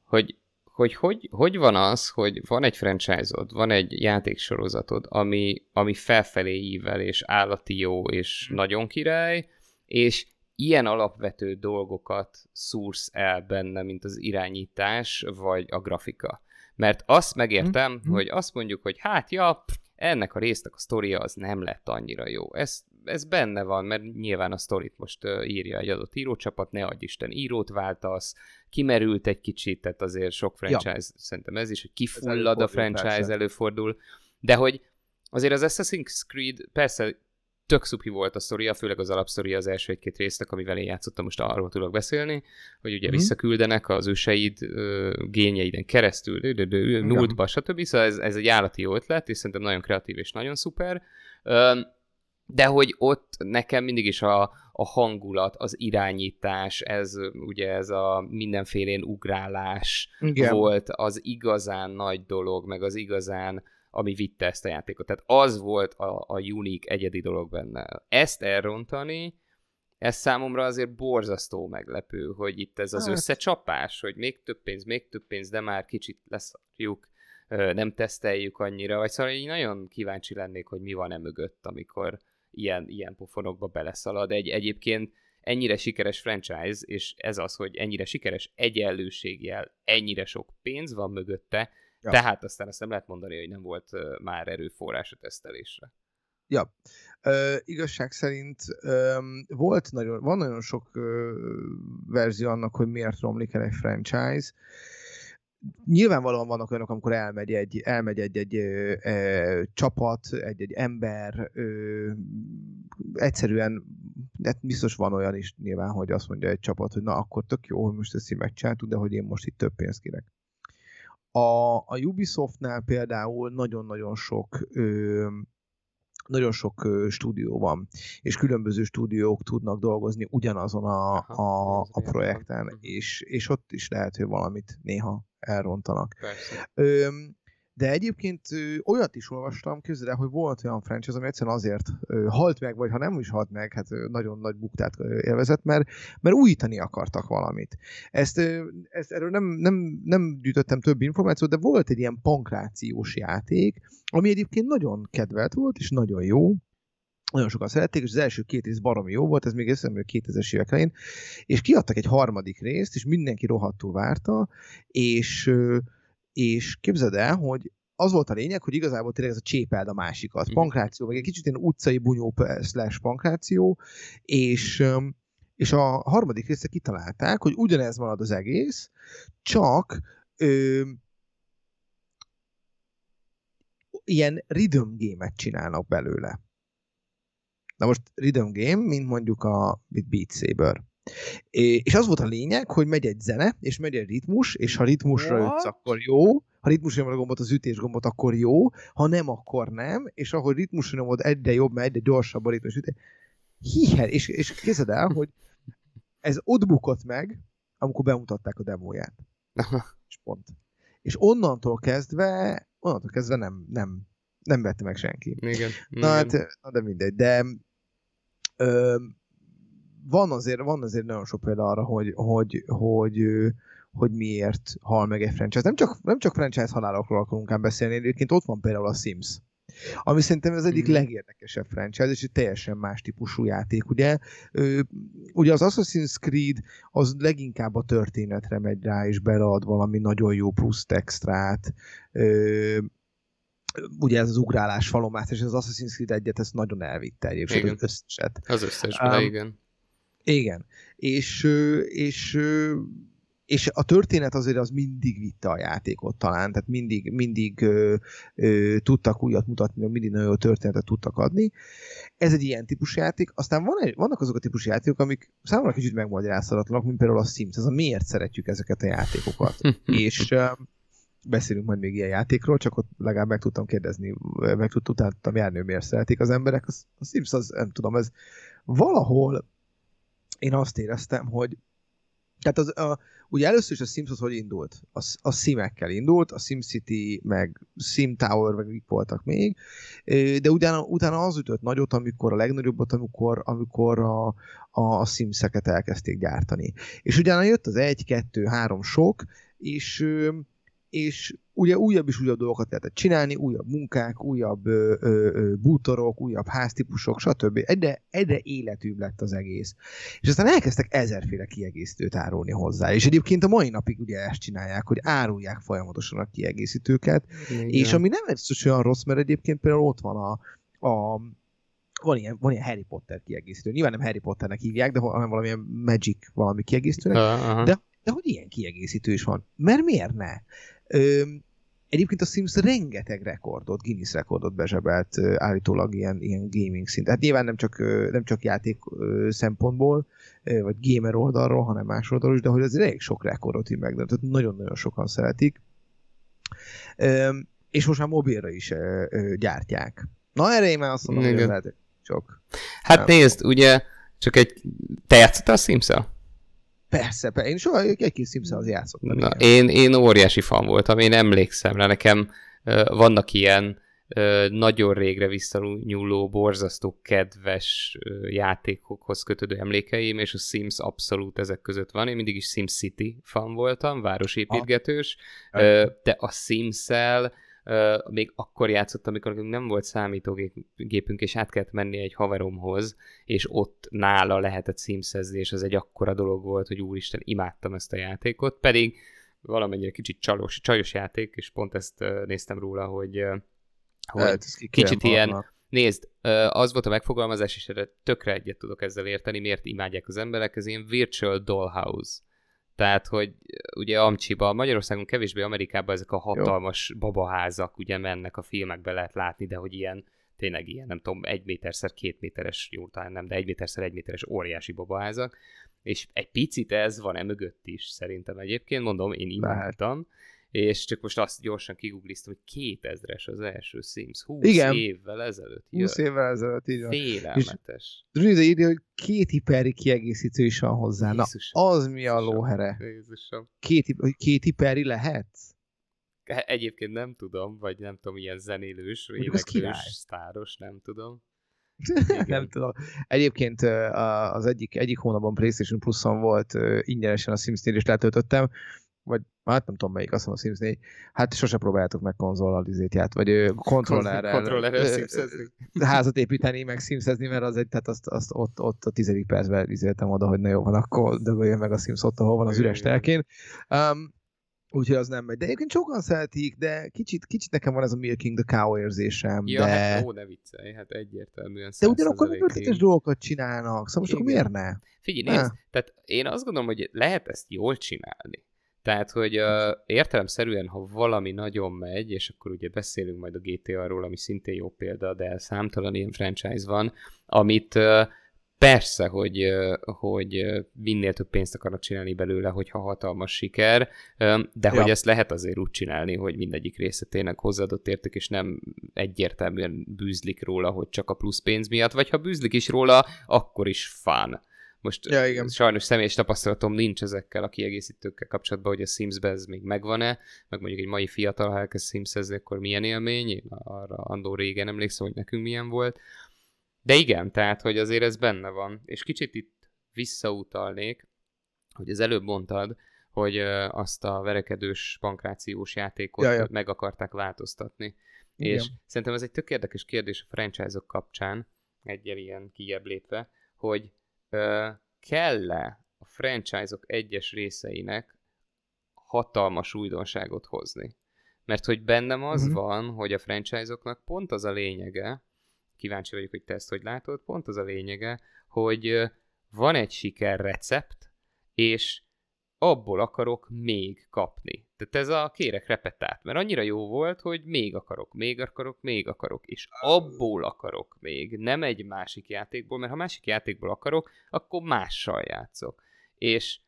Speaker 2: hogy hogy, hogy hogy van az, hogy van egy franchise-od, van egy játéksorozatod, ami, ami felfelé ível, és állati jó, és nagyon király, és ilyen alapvető dolgokat szúrsz el benne, mint az irányítás, vagy a grafika. Mert azt megértem, mm-hmm. hogy azt mondjuk, hogy hát ja, ennek a résznek a sztoria az nem lett annyira jó. Ez, ez benne van, mert nyilván a sztorit most írja egy adott írócsapat, ne adj Isten, írót váltasz, kimerült egy kicsit, tehát azért sok franchise, ja. szerintem ez is, hogy kifullad a franchise, persze. előfordul, de hogy azért az Assassin's Creed persze tök szupi volt a sztoria, főleg az alapsztoria az első egy-két résznek, amivel én játszottam, most arról tudok beszélni, hogy ugye mm. visszaküldenek az őseid gényeiden keresztül, múltba, stb. Szóval ez, ez egy állati jó ötlet, és szerintem nagyon kreatív és nagyon szuper. De hogy ott nekem mindig is a, a hangulat, az irányítás, ez ugye ez a mindenfélén ugrálás Igen. volt az igazán nagy dolog, meg az igazán ami vitte ezt a játékot. Tehát az volt a, a unik, egyedi dolog benne. Ezt elrontani, ez számomra azért borzasztó meglepő, hogy itt ez az hát. összecsapás, hogy még több pénz, még több pénz, de már kicsit leszarjuk, nem teszteljük annyira, vagy szóval így nagyon kíváncsi lennék, hogy mi van e mögött, amikor ilyen, ilyen pofonokba beleszalad. Egy egyébként ennyire sikeres franchise, és ez az, hogy ennyire sikeres egyenlőségjel, ennyire sok pénz van mögötte, Ja. Tehát aztán azt nem lehet mondani, hogy nem volt már erőforrás a tesztelésre.
Speaker 1: Ja, uh, igazság szerint um, volt nagyon, van nagyon sok uh, verzió annak, hogy miért romlik el egy franchise. Nyilvánvalóan vannak olyanok, amikor elmegy egy, elmegy egy, egy ö, ö, csapat, egy, egy ember, ö, egyszerűen, de biztos van olyan is nyilván, hogy azt mondja egy csapat, hogy na akkor tök jó, hogy most ezt így megcsináltuk, de hogy én most itt több pénzt kérek. A, a Ubisoftnál például nagyon-nagyon sok ö, nagyon sok ö, stúdió van, és különböző stúdiók tudnak dolgozni ugyanazon a, Aha, a, a projekten, mhm. és, és ott is lehet, hogy valamit néha elrontanak. Persze. Ö, de egyébként olyat is olvastam, el, hogy volt olyan franchise, ami egyszerűen azért halt meg, vagy ha nem is halt meg, hát nagyon nagy buktát élvezett, mert, mert újítani akartak valamit. Ezt, ezt erről nem, nem, nem gyűjtöttem több információt, de volt egy ilyen pankrációs játék, ami egyébként nagyon kedvelt volt, és nagyon jó, nagyon sokan szerették, és az első két rész baromi jó volt, ez még eszembe 2000-es évek és kiadtak egy harmadik részt, és mindenki rohadtul várta, és és képzeld el, hogy az volt a lényeg, hogy igazából tényleg ez a csépeld a másikat. Pankráció, meg egy kicsit ilyen utcai bunyó slash pankráció, és, és a harmadik része kitalálták, hogy ugyanez marad az egész, csak ö, ilyen rhythm game-et csinálnak belőle. Na most rhythm game, mint mondjuk a Beat Saber. És az volt a lényeg, hogy megy egy zene, és megy egy ritmus, és ha ritmusra ütsz, akkor jó, ha ritmusra nyomod a gombot, az ütés gombot, akkor jó, ha nem, akkor nem, és ahogy ritmusra nyomod, egyre jobb, mert egyre gyorsabb a ritmus ütés. Hiher, és, és kézed el, hogy ez ott bukott meg, amikor bemutatták a demóját. és pont. És onnantól kezdve, onnantól kezdve nem, nem, nem vette meg senki.
Speaker 2: Igen.
Speaker 1: Na igen. hát, de mindegy. De ö, van azért, van azért nagyon sok példa arra, hogy, hogy, hogy, hogy miért hal meg egy franchise. Nem csak, nem csak franchise halálokról akarunk ám beszélni, egyébként ott van például a Sims. Ami szerintem az egyik mm. legérdekesebb franchise, és egy teljesen más típusú játék, ugye? Ö, ugye az Assassin's Creed az leginkább a történetre megy rá, és belead valami nagyon jó plusz extrát. Ö, ugye ez az ugrálás falomát, és az Assassin's Creed egyet ezt nagyon elvitte egyébként igen. az összeset.
Speaker 2: Az összesben, um, igen.
Speaker 1: Igen. És, és és a történet azért az mindig vitte a játékot talán, tehát mindig, mindig ö, ö, tudtak újat mutatni, mindig nagyon jó történetet tudtak adni. Ez egy ilyen típusú játék. Aztán van egy, vannak azok a típusú játékok, amik számomra kicsit megmagyarázhatatlanak, mint például a Sims. Ez a miért szeretjük ezeket a játékokat. és ö, beszélünk majd még ilyen játékról, csak ott legalább meg tudtam kérdezni, meg tudtam járni, hogy miért szeretik az emberek. A, a Sims az, nem tudom, ez valahol én azt éreztem, hogy tehát az, a, ugye először is a Sims az hogy indult? A, a Simekkel indult, a SimCity, meg Sim Tower, meg mik voltak még, de utána, utána az ütött nagyot, amikor a legnagyobbat, amikor, amikor a, a, a Simseket elkezdték gyártani. És utána jött az egy, kettő, három sok, és és ugye újabb és újabb dolgokat lehetett csinálni, újabb munkák, újabb ö, ö, ö, bútorok, újabb háztípusok, stb. Egyre, egyre életűbb lett az egész. És aztán elkezdtek ezerféle kiegészítőt árulni hozzá. És egyébként a mai napig ugye ezt csinálják, hogy árulják folyamatosan a kiegészítőket. Igen. És ami nem biztos olyan rossz, mert egyébként például ott van a, a van ilyen, van ilyen Harry Potter kiegészítő. Nyilván nem Harry Potternek hívják, de hanem valamilyen Magic valami kiegészítőnek. Uh-huh. De, de hogy ilyen kiegészítő is van. Mert miért ne? Ö, egyébként a Sims rengeteg rekordot, Guinness rekordot bezsebelt állítólag ilyen, ilyen gaming szint. Hát nyilván nem csak, nem csak játék szempontból, vagy gamer oldalról, hanem más oldalról is, de hogy azért elég sok rekordot így meg, tehát nagyon-nagyon sokan szeretik. És most már mobilra is gyártják. Na erre én már azt mondom, hogy lehet sok.
Speaker 2: Hát nem. nézd, ugye csak egy... Te játszottál a sims -el?
Speaker 1: Persze, persze. Én soha egy kis Simpsons játszottam.
Speaker 2: Na, én, én óriási fan voltam, én emlékszem rá, nekem vannak ilyen nagyon régre visszanyúló, borzasztó kedves játékokhoz kötődő emlékeim, és a Sims abszolút ezek között van. Én mindig is Sims City fan voltam, városépítgetős, ah. de a Sims-el Uh, még akkor játszottam, amikor nem volt számítógépünk, és át kellett menni egy haveromhoz, és ott nála lehetett szímszezni, és az egy akkora dolog volt, hogy úristen, imádtam ezt a játékot, pedig valamennyire kicsit csalos, csajos játék, és pont ezt uh, néztem róla, hogy, uh, hogy hát, kicsit ilyen, vannak. Nézd, az volt a megfogalmazás, és erre tökre egyet tudok ezzel érteni, miért imádják az emberek, ez ilyen virtual dollhouse tehát, hogy ugye Amcsiba, Magyarországon kevésbé Amerikában ezek a hatalmas Jó. babaházak ugye mennek a filmekbe lehet látni, de hogy ilyen, tényleg ilyen, nem tudom, egy méterszer két méteres, jó, talán nem, de egy méterszer egy méteres óriási babaházak, és egy picit ez van e mögött is szerintem egyébként, mondom, én imádtam, és csak most azt gyorsan kigugliztam, hogy 2000-es az első Sims, 20 Igen. évvel ezelőtt
Speaker 1: jött. 20 évvel ezelőtt, így
Speaker 2: van. Félelmetes.
Speaker 1: És Rüde írja, hogy két hiperi kiegészítő is van hozzá. Jézusom. Na, az mi a lóhere? Jézusom. Két, két hiperi lehet?
Speaker 2: Egyébként nem tudom, vagy nem tudom, ilyen zenélős, éneklős, sztáros, nem tudom.
Speaker 1: nem tudom. Egyébként az egyik, egyik hónapban PlayStation Plus-on volt ingyenesen a Sims 4, és letöltöttem, vagy hát nem tudom melyik, azt mondom a Sims 4, hát sose próbáltuk meg konzolalizétját, vagy kontrollerrel,
Speaker 2: kontrollerrel
Speaker 1: házat építeni, meg simszezni, mert az egy, tehát azt, azt ott, ott a tizedik percben izéltem oda, hogy na jó van, akkor dögöljön meg a Sims ott, ahol van az üres telkén. Um, Úgyhogy az nem megy. De egyébként sokan szeretik, de kicsit, kicsit nekem van ez a Milking the Cow érzésem.
Speaker 2: Ja,
Speaker 1: de...
Speaker 2: hát ó, ne viccelj, hát egyértelműen
Speaker 1: De ugyanakkor meg ötletes dolgokat csinálnak, szóval most akkor miért ne?
Speaker 2: Figyelj, nézd, tehát én azt gondolom, hogy lehet ezt jól csinálni. Tehát, hogy uh, értelemszerűen, ha valami nagyon megy, és akkor ugye beszélünk majd a GTA-ról, ami szintén jó példa, de számtalan ilyen franchise van, amit uh, persze, hogy, uh, hogy minél több pénzt akarnak csinálni belőle, hogyha hatalmas siker, de ja. hogy ezt lehet azért úgy csinálni, hogy mindegyik része tényleg hozzáadott érték, és nem egyértelműen bűzlik róla, hogy csak a plusz pénz miatt, vagy ha bűzlik is róla, akkor is fán. Most ja, igen. sajnos személyes tapasztalatom nincs ezekkel a kiegészítőkkel kapcsolatban, hogy a Sims-be ez még megvan-e, meg mondjuk egy mai fiatal, ha elkezd Sims-ezni, akkor milyen élmény, én arra andó régen emlékszem, hogy nekünk milyen volt. De igen, tehát, hogy azért ez benne van. És kicsit itt visszautalnék, hogy az előbb mondtad, hogy azt a verekedős pankrációs játékot ja, ja. meg akarták változtatni. Igen. És szerintem ez egy tök érdekes kérdés a franchise-ok kapcsán, egyel ilyen kijebb lépve, hogy kell-e a franchise-ok egyes részeinek hatalmas újdonságot hozni. Mert hogy bennem az uh-huh. van, hogy a franchise-oknak pont az a lényege, kíváncsi vagyok, hogy te ezt hogy látod, pont az a lényege, hogy van egy siker recept, és abból akarok még kapni. Tehát ez a kérek repetát, mert annyira jó volt, hogy még akarok, még akarok, még akarok, és abból akarok még, nem egy másik játékból, mert ha másik játékból akarok, akkor mással játszok. És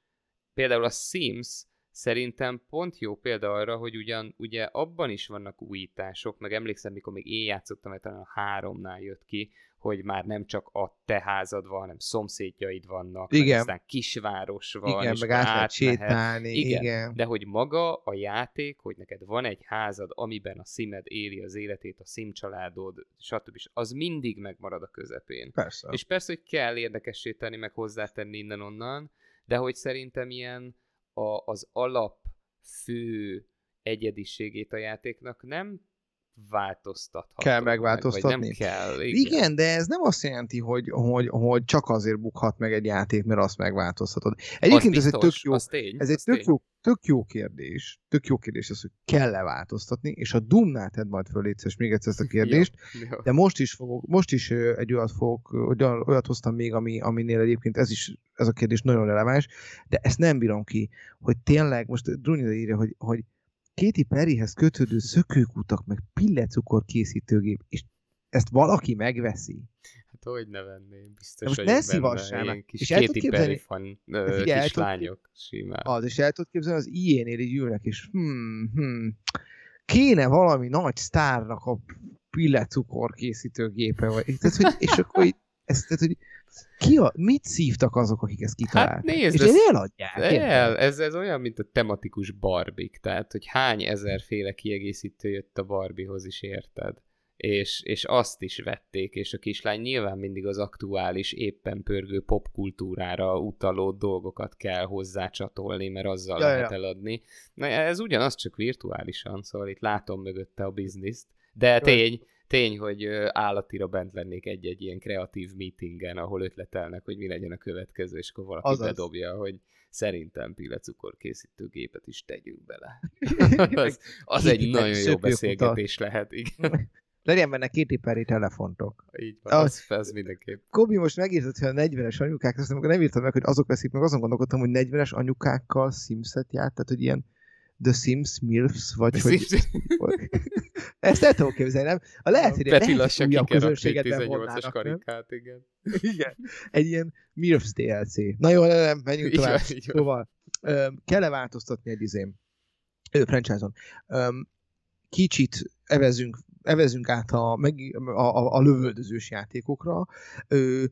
Speaker 2: például a Sims szerintem pont jó példa arra, hogy ugyan ugye abban is vannak újítások, meg emlékszem, mikor még én játszottam, mert talán a háromnál jött ki, hogy már nem csak a te házad van, hanem szomszédjaid vannak, igen. aztán kisváros van,
Speaker 1: igen,
Speaker 2: és
Speaker 1: meg át sétálni,
Speaker 2: igen, igen. De hogy maga a játék, hogy neked van egy házad, amiben a szimed éli az életét, a szim családod, stb. az mindig megmarad a közepén.
Speaker 1: Persze.
Speaker 2: És persze, hogy kell érdekessé tenni, meg hozzátenni innen-onnan, de hogy szerintem ilyen a, az alap fő egyediségét a játéknak. Nem változtatható.
Speaker 1: Kell megváltoztatni. Meg,
Speaker 2: nem kell.
Speaker 1: Igen. igen, de ez nem azt jelenti, hogy, hogy, hogy csak azért bukhat meg egy játék, mert azt megváltoztatod. Egyébként ez egy tök jó,
Speaker 2: tény,
Speaker 1: ez egy tök jó, tök jó kérdés, tök jó kérdés az, hogy kell-e változtatni, és a Doom-nál tedd majd föl létszes még egyszer ezt a kérdést, jó, jó. de most is fogok, most is egy olyat fogok, olyat hoztam még, ami, aminél egyébként ez is, ez a kérdés nagyon releváns, de ezt nem bírom ki, hogy tényleg, most Drunida írja, hogy, hogy Katy Perryhez kötődő szökőkutak, meg pillecukor készítőgép, és ezt valaki megveszi.
Speaker 2: Hát hogy ne venném, biztos
Speaker 1: most ne szívassál.
Speaker 2: Kis és Katy Perry fan ö, kislányok simán.
Speaker 1: Az, és el tudod képzelni, az IE-nél így ülnek, és hmm, hmm, kéne valami nagy sztárnak a pillecukor készítőgépe, vagy, tehát, hogy, és akkor így, ezt, tehát, hogy ki a, mit szívtak azok, akik ezt kitalálták? Hát nézd, és ez, eladják.
Speaker 2: El, ez, ez olyan, mint a tematikus barbik, tehát, hogy hány ezerféle kiegészítő jött a Barbiehoz is, érted? És, és azt is vették, és a kislány nyilván mindig az aktuális, éppen pörgő popkultúrára utaló dolgokat kell hozzá csatolni, mert azzal ja, lehet ja. eladni. Na, ez ugyanaz, csak virtuálisan, szóval itt látom mögötte a bizniszt. De tény, tény, hogy állatira bent lennék egy-egy ilyen kreatív meetingen, ahol ötletelnek, hogy mi legyen a következő, és akkor valaki Azaz. bedobja, hogy szerintem pillecukor készítőgépet is tegyünk bele. az, az egy nagyon jó beszélgetés utat. lehet, igen.
Speaker 1: Legyen benne két Perry telefontok.
Speaker 2: Így van, az, az, az mindenképp.
Speaker 1: Kobi most megírtad, hogy a 40-es anyukák, azt amikor nem írtam meg, hogy azok veszik meg, azon gondolkodtam, hogy 40-es anyukákkal Sims-et ját, tehát hogy ilyen The Sims Milfs, vagy The hogy... Sims... Ezt el tudom képzelni, nem? A lehet, hogy
Speaker 2: Peti lassan újabb közönséget vonnának, karikát, igen.
Speaker 1: igen. Egy ilyen Milfs DLC. Na jó, nem, menjünk tovább. Szóval, kell-e változtatni egy izém? Ő, franchise-on. Um, kicsit evezünk, evezünk át a, meg, a, a, a lövöldözős játékokra. Ö,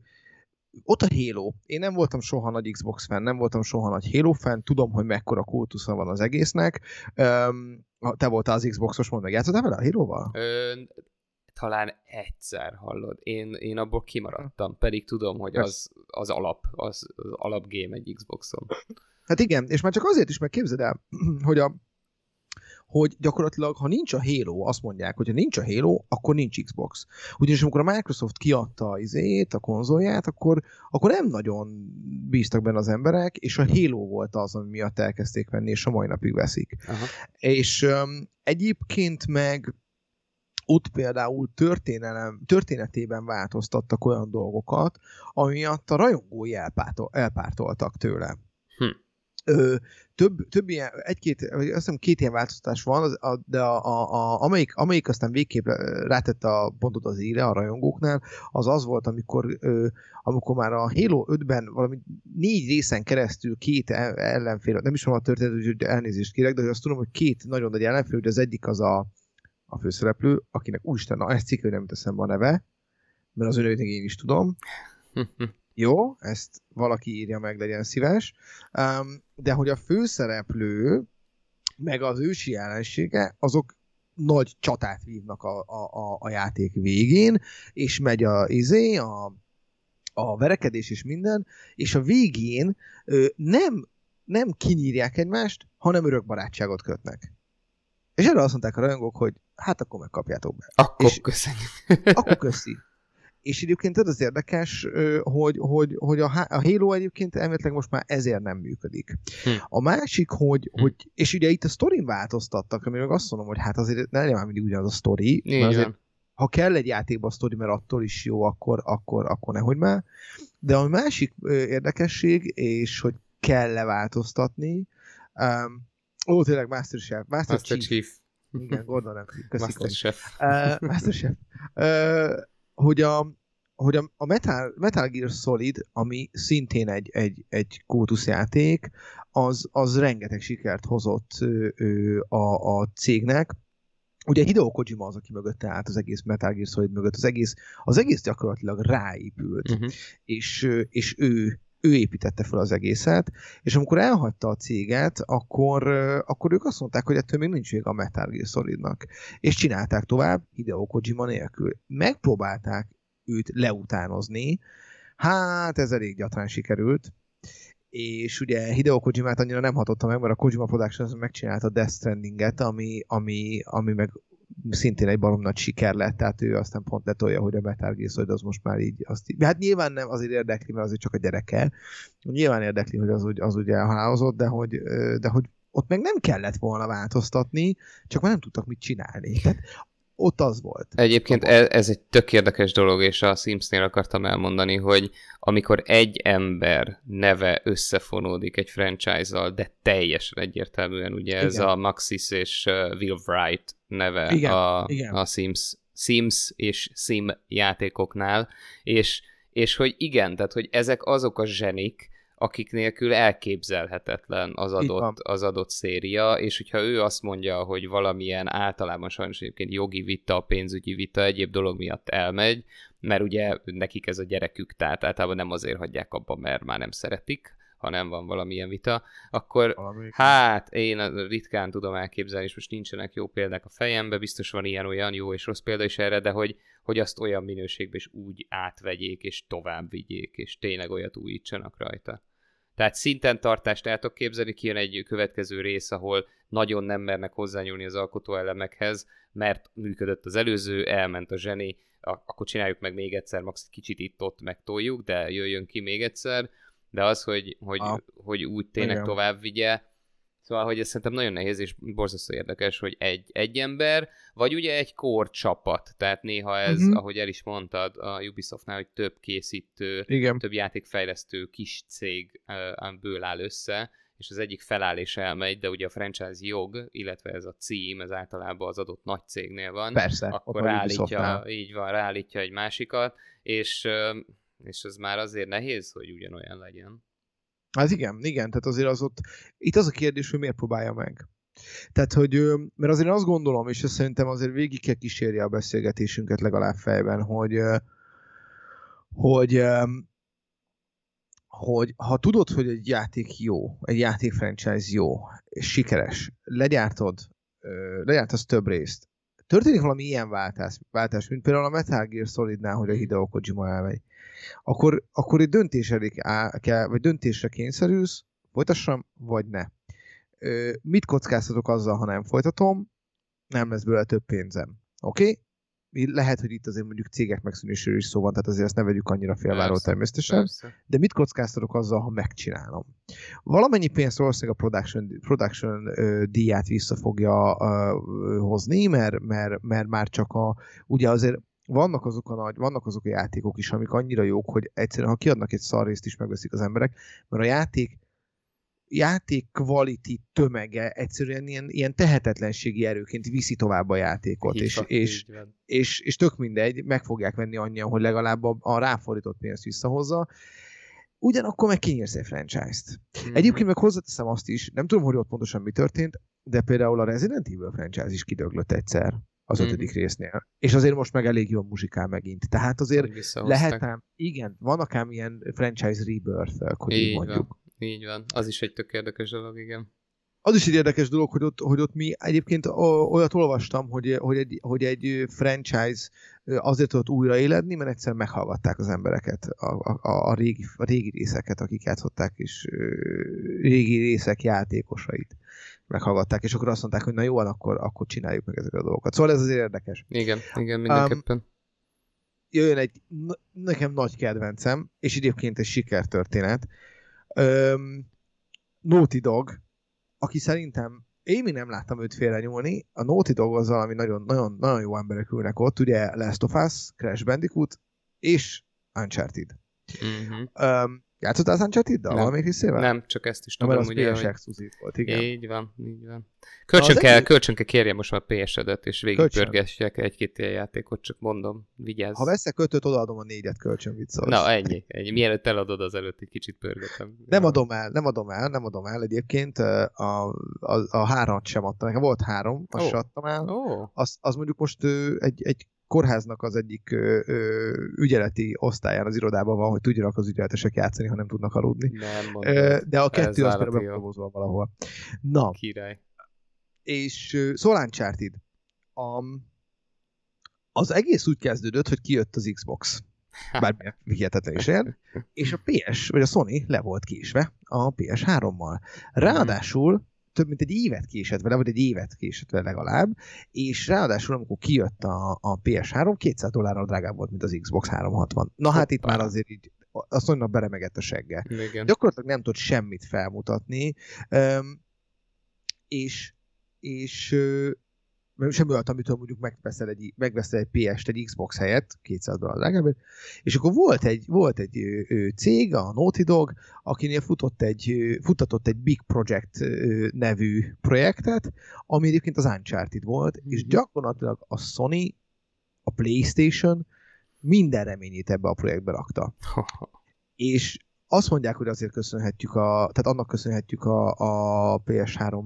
Speaker 1: ott a Halo. Én nem voltam soha nagy Xbox fan, nem voltam soha nagy Halo fan, tudom, hogy mekkora kultusza van az egésznek. Um, te voltál az Xboxos, mondd meg, játszottál vele a Halo-val?
Speaker 2: Ö, talán egyszer hallod. Én, én abból kimaradtam, pedig tudom, hogy az, az alap, az, az alap game egy Xboxon.
Speaker 1: Hát igen, és már csak azért is megképzeld el, hogy a hogy gyakorlatilag, ha nincs a Halo, azt mondják, hogy ha nincs a Halo, akkor nincs Xbox. Ugyanis amikor a Microsoft kiadta izét, a konzolját, akkor, akkor nem nagyon bíztak benne az emberek, és a Halo volt az, ami miatt elkezdték venni, és a mai napig veszik. Aha. És um, egyébként meg ott például történelem, történetében változtattak olyan dolgokat, ami miatt a rajongói elpártol, elpártoltak tőle. Hm ö, több, több ilyen, egy-két, azt hiszem két ilyen változtatás van, az, a, de a, a, a, amelyik, amelyik aztán végképp rátette a pontot az íre a rajongóknál, az az volt, amikor, ö, amikor már a Halo 5-ben valami négy részen keresztül két ellenfél, nem is van a történet, hogy elnézést kérek, de azt tudom, hogy két nagyon nagy ellenfél, hogy az egyik az a, a főszereplő, akinek úristen, na ezt cikkő nem teszem a neve, mert az önőt én is tudom. Jó, ezt valaki írja meg, legyen szíves. Um, de hogy a főszereplő, meg az ősi ellensége, azok nagy csatát vívnak a, a, a, játék végén, és megy a izé, a, a verekedés és minden, és a végén ö, nem nem kinyírják egymást, hanem örök barátságot kötnek. És erre azt mondták a rajongók, hogy hát akkor megkapjátok be.
Speaker 2: Akkor
Speaker 1: és,
Speaker 2: köszönjük.
Speaker 1: akkor köszi. És egyébként ez az érdekes, hogy, hogy, hogy a, a Halo egyébként elméletileg most már ezért nem működik. Hm. A másik, hogy, hm. hogy, és ugye itt a sztorin változtattak, ami meg azt mondom, hogy hát azért ne legyen már mindig ugyanaz a sztori, mert azért, ha kell egy játékba a sztori, mert attól is jó, akkor, akkor, akkor nehogy már. De a másik érdekesség, és hogy kell leváltoztatni, um, ó, tényleg Masterchef, Master,
Speaker 2: Master Chief. Chief.
Speaker 1: Igen, Gordon Ramsay.
Speaker 2: Masterchef.
Speaker 1: Uh, Masterchef. Uh, hogy a, hogy a, a Metal, Metal Gear Solid, ami szintén egy, egy, egy kultuszjáték, az, az rengeteg sikert hozott ö, a, a cégnek. Ugye Hideo Kojima az, aki mögötte állt az egész Metal Gear Solid mögött, az egész, az egész gyakorlatilag ráépült, uh-huh. és, és ő ő építette fel az egészet, és amikor elhagyta a céget, akkor, akkor ők azt mondták, hogy ettől még nincs vége a Metal Gear Solidnak. És csinálták tovább Hideo Kojima nélkül. Megpróbálták őt leutánozni, hát ez elég gyatran sikerült, és ugye Hideo Kojimát annyira nem hatotta meg, mert a Kojima Productions megcsinálta a Death Stranding-et, ami, ami, ami meg szintén egy barom nagy siker lett, tehát ő aztán pont letolja, hogy a Metal Gear Solid az most már így, azt így, hát nyilván nem azért érdekli, mert azért csak a gyereke, nyilván érdekli, hogy az úgy, az úgy elhalálozott, de hogy, de hogy ott meg nem kellett volna változtatni, csak már nem tudtak mit csinálni. Tehát ott az volt.
Speaker 2: Egyébként ez, ez egy tök érdekes dolog, és a Simsnél akartam elmondani, hogy amikor egy ember neve összefonódik egy franchise-zal, de teljesen egyértelműen, ugye igen. ez a Maxis és Will Wright neve igen, a, igen. a Sims, Sims és Sim játékoknál, és, és hogy igen, tehát hogy ezek azok a zsenik, akik nélkül elképzelhetetlen az adott, az adott széria, és hogyha ő azt mondja, hogy valamilyen általában sajnos egyébként jogi vita, pénzügyi vita, egyéb dolog miatt elmegy, mert ugye nekik ez a gyerekük, tehát általában nem azért hagyják abba, mert már nem szeretik, ha nem van valamilyen vita, akkor Valamelyik. hát én ritkán tudom elképzelni, és most nincsenek jó példák a fejembe, biztos van ilyen-olyan jó és rossz példa is erre, de hogy, hogy azt olyan minőségben is úgy átvegyék, és tovább vigyék, és tényleg olyat újítsanak rajta. Tehát szinten tartást el tudok képzelni, kijön egy következő rész, ahol nagyon nem mernek hozzányúlni az alkotóelemekhez, mert működött az előző, elment a zseni, akkor csináljuk meg még egyszer, max kicsit itt-ott megtoljuk, de jöjjön ki még egyszer, de az, hogy, hogy, ah. hogy úgy tényleg Igen. tovább vigye, Szóval, hogy ez szerintem nagyon nehéz és borzasztó érdekes, hogy egy, egy ember, vagy ugye egy kor csapat. Tehát néha ez, uh-huh. ahogy el is mondtad a Ubisoftnál, hogy több készítő, Igen. több játékfejlesztő kis cég uh, ből áll össze, és az egyik feláll és elmegy, de ugye a franchise jog, illetve ez a cím, ez általában az adott nagy cégnél van.
Speaker 1: Persze.
Speaker 2: Akkor ráállítja, így van, ráállítja egy másikat, és, és ez már azért nehéz, hogy ugyanolyan legyen.
Speaker 1: Az igen, igen, tehát azért az ott, itt az a kérdés, hogy miért próbálja meg. Tehát, hogy, mert azért azt gondolom, és ezt szerintem azért végig kell kísérje a beszélgetésünket legalább fejben, hogy, hogy, hogy ha tudod, hogy egy játék jó, egy játék franchise jó, és sikeres, legyártod, legyártasz több részt, történik valami ilyen váltás, váltás mint például a Metal Gear Solidnál, hogy a Hideo Kojima elmegy akkor, akkor egy döntés elég kell, vagy döntésre kényszerülsz, folytassam, vagy ne. Ö, mit kockáztatok azzal, ha nem folytatom? Nem lesz belőle több pénzem. Oké? Okay? Lehet, hogy itt azért mondjuk cégek megszűnéséről is szó van, tehát azért ezt ne vegyük annyira félváról természetesen. Persze. De mit kockáztatok azzal, ha megcsinálom? Valamennyi pénzt valószínűleg a production, production uh, díját vissza fogja uh, hozni, mert, mert, mert már csak a, ugye azért vannak azok a nagy, vannak azok a játékok is, amik annyira jók, hogy egyszerűen, ha kiadnak egy szarrészt is megveszik az emberek, mert a játék játék quality tömege egyszerűen ilyen, ilyen tehetetlenségi erőként viszi tovább a játékot, és, és, és, és, és tök mindegy, meg fogják venni annyian, hogy legalább a, a ráfordított pénzt visszahozza. Ugyanakkor meg kinyírsz egy franchise-t. Mm-hmm. Egyébként meg hozzáteszem azt is, nem tudom, hogy ott pontosan mi történt, de például a Resident Evil franchise is kidöglött egyszer az mm-hmm. ötödik résznél. És azért most meg elég jó muzsikál megint. Tehát azért lehet ám, igen, vannak ám ilyen franchise rebirth hogy így, így mondjuk.
Speaker 2: Van. Így van. Az is egy tök érdekes dolog, igen.
Speaker 1: az is egy érdekes dolog, hogy ott, hogy ott mi egyébként olyat olvastam, hogy, hogy, egy, hogy egy franchise azért tudott újraéledni, mert egyszer meghallgatták az embereket, a, a, a, régi, a régi részeket, akik játszották, és régi részek játékosait meghallgatták, és akkor azt mondták, hogy na jó, akkor, akkor csináljuk meg ezeket a dolgokat. Szóval ez azért érdekes.
Speaker 2: Igen, igen, mindenképpen. Um,
Speaker 1: jöjjön egy nekem nagy kedvencem, és egyébként egy sikertörténet. Um, Naughty Dog, aki szerintem én még nem láttam őt félrenyúlni, a Naughty Dog az valami nagyon, nagyon, nagyon jó emberek ülnek ott, ugye Last of Us, Crash Bandicoot és Uncharted. Uh-huh. Um, Játszottál az Uncharted-dal valamelyik részével?
Speaker 2: Nem, csak ezt is tudom,
Speaker 1: hogy... az PS exkluzív volt, igen.
Speaker 2: Így van, így van. Kölcsön, kell, egész... kölcsön kell kérjem most már a PS-edet, és végigpörgessek egy-két ilyen játékot, csak mondom, vigyázz.
Speaker 1: Ha veszek kötőt, odaadom a négyet kölcsön, viccos.
Speaker 2: Na, ennyi, ennyi. Mielőtt eladod az előtt, egy kicsit pörgetem.
Speaker 1: Nem adom el, nem adom el, nem adom el. Egyébként a, a, a hárat sem adtam. Nekem volt három, azt oh. sem adtam el. Oh. Az, az mondjuk most egy, egy kórháznak az egyik ö, ö, ügyeleti osztályán az irodában van, hogy tudjanak az ügyeletesek játszani, ha nem tudnak aludni.
Speaker 2: Nem mondom.
Speaker 1: De a kettő az például beprovozva valahol. Na.
Speaker 2: Király.
Speaker 1: És uh, szóval Uncharted. Az egész úgy kezdődött, hogy kijött az Xbox. Bár hihetetlen is ér. És a PS, vagy a Sony le volt késve a PS3-mal. Ráadásul több mint egy évet késett vele, vagy egy évet késett vele legalább, és ráadásul amikor kijött a, a PS3, 200 dollárral drágább volt, mint az Xbox 360. Na hát itt már azért így azt mondja, beremegett a segge.
Speaker 2: Igen.
Speaker 1: Gyakorlatilag nem tud semmit felmutatni, és, és semmi olyat, amitől mondjuk megveszel egy, megveszel egy PS-t egy Xbox helyett, 200 dollár drágább, és akkor volt egy, volt egy ö, cég, a Naughty Dog, akinél futott egy, futatott egy Big Project ö, nevű projektet, ami egyébként az Uncharted volt, mm-hmm. és gyakorlatilag a Sony, a Playstation minden reményét ebbe a projektbe rakta. és azt mondják, hogy azért köszönhetjük a, tehát annak köszönhetjük a, a PS3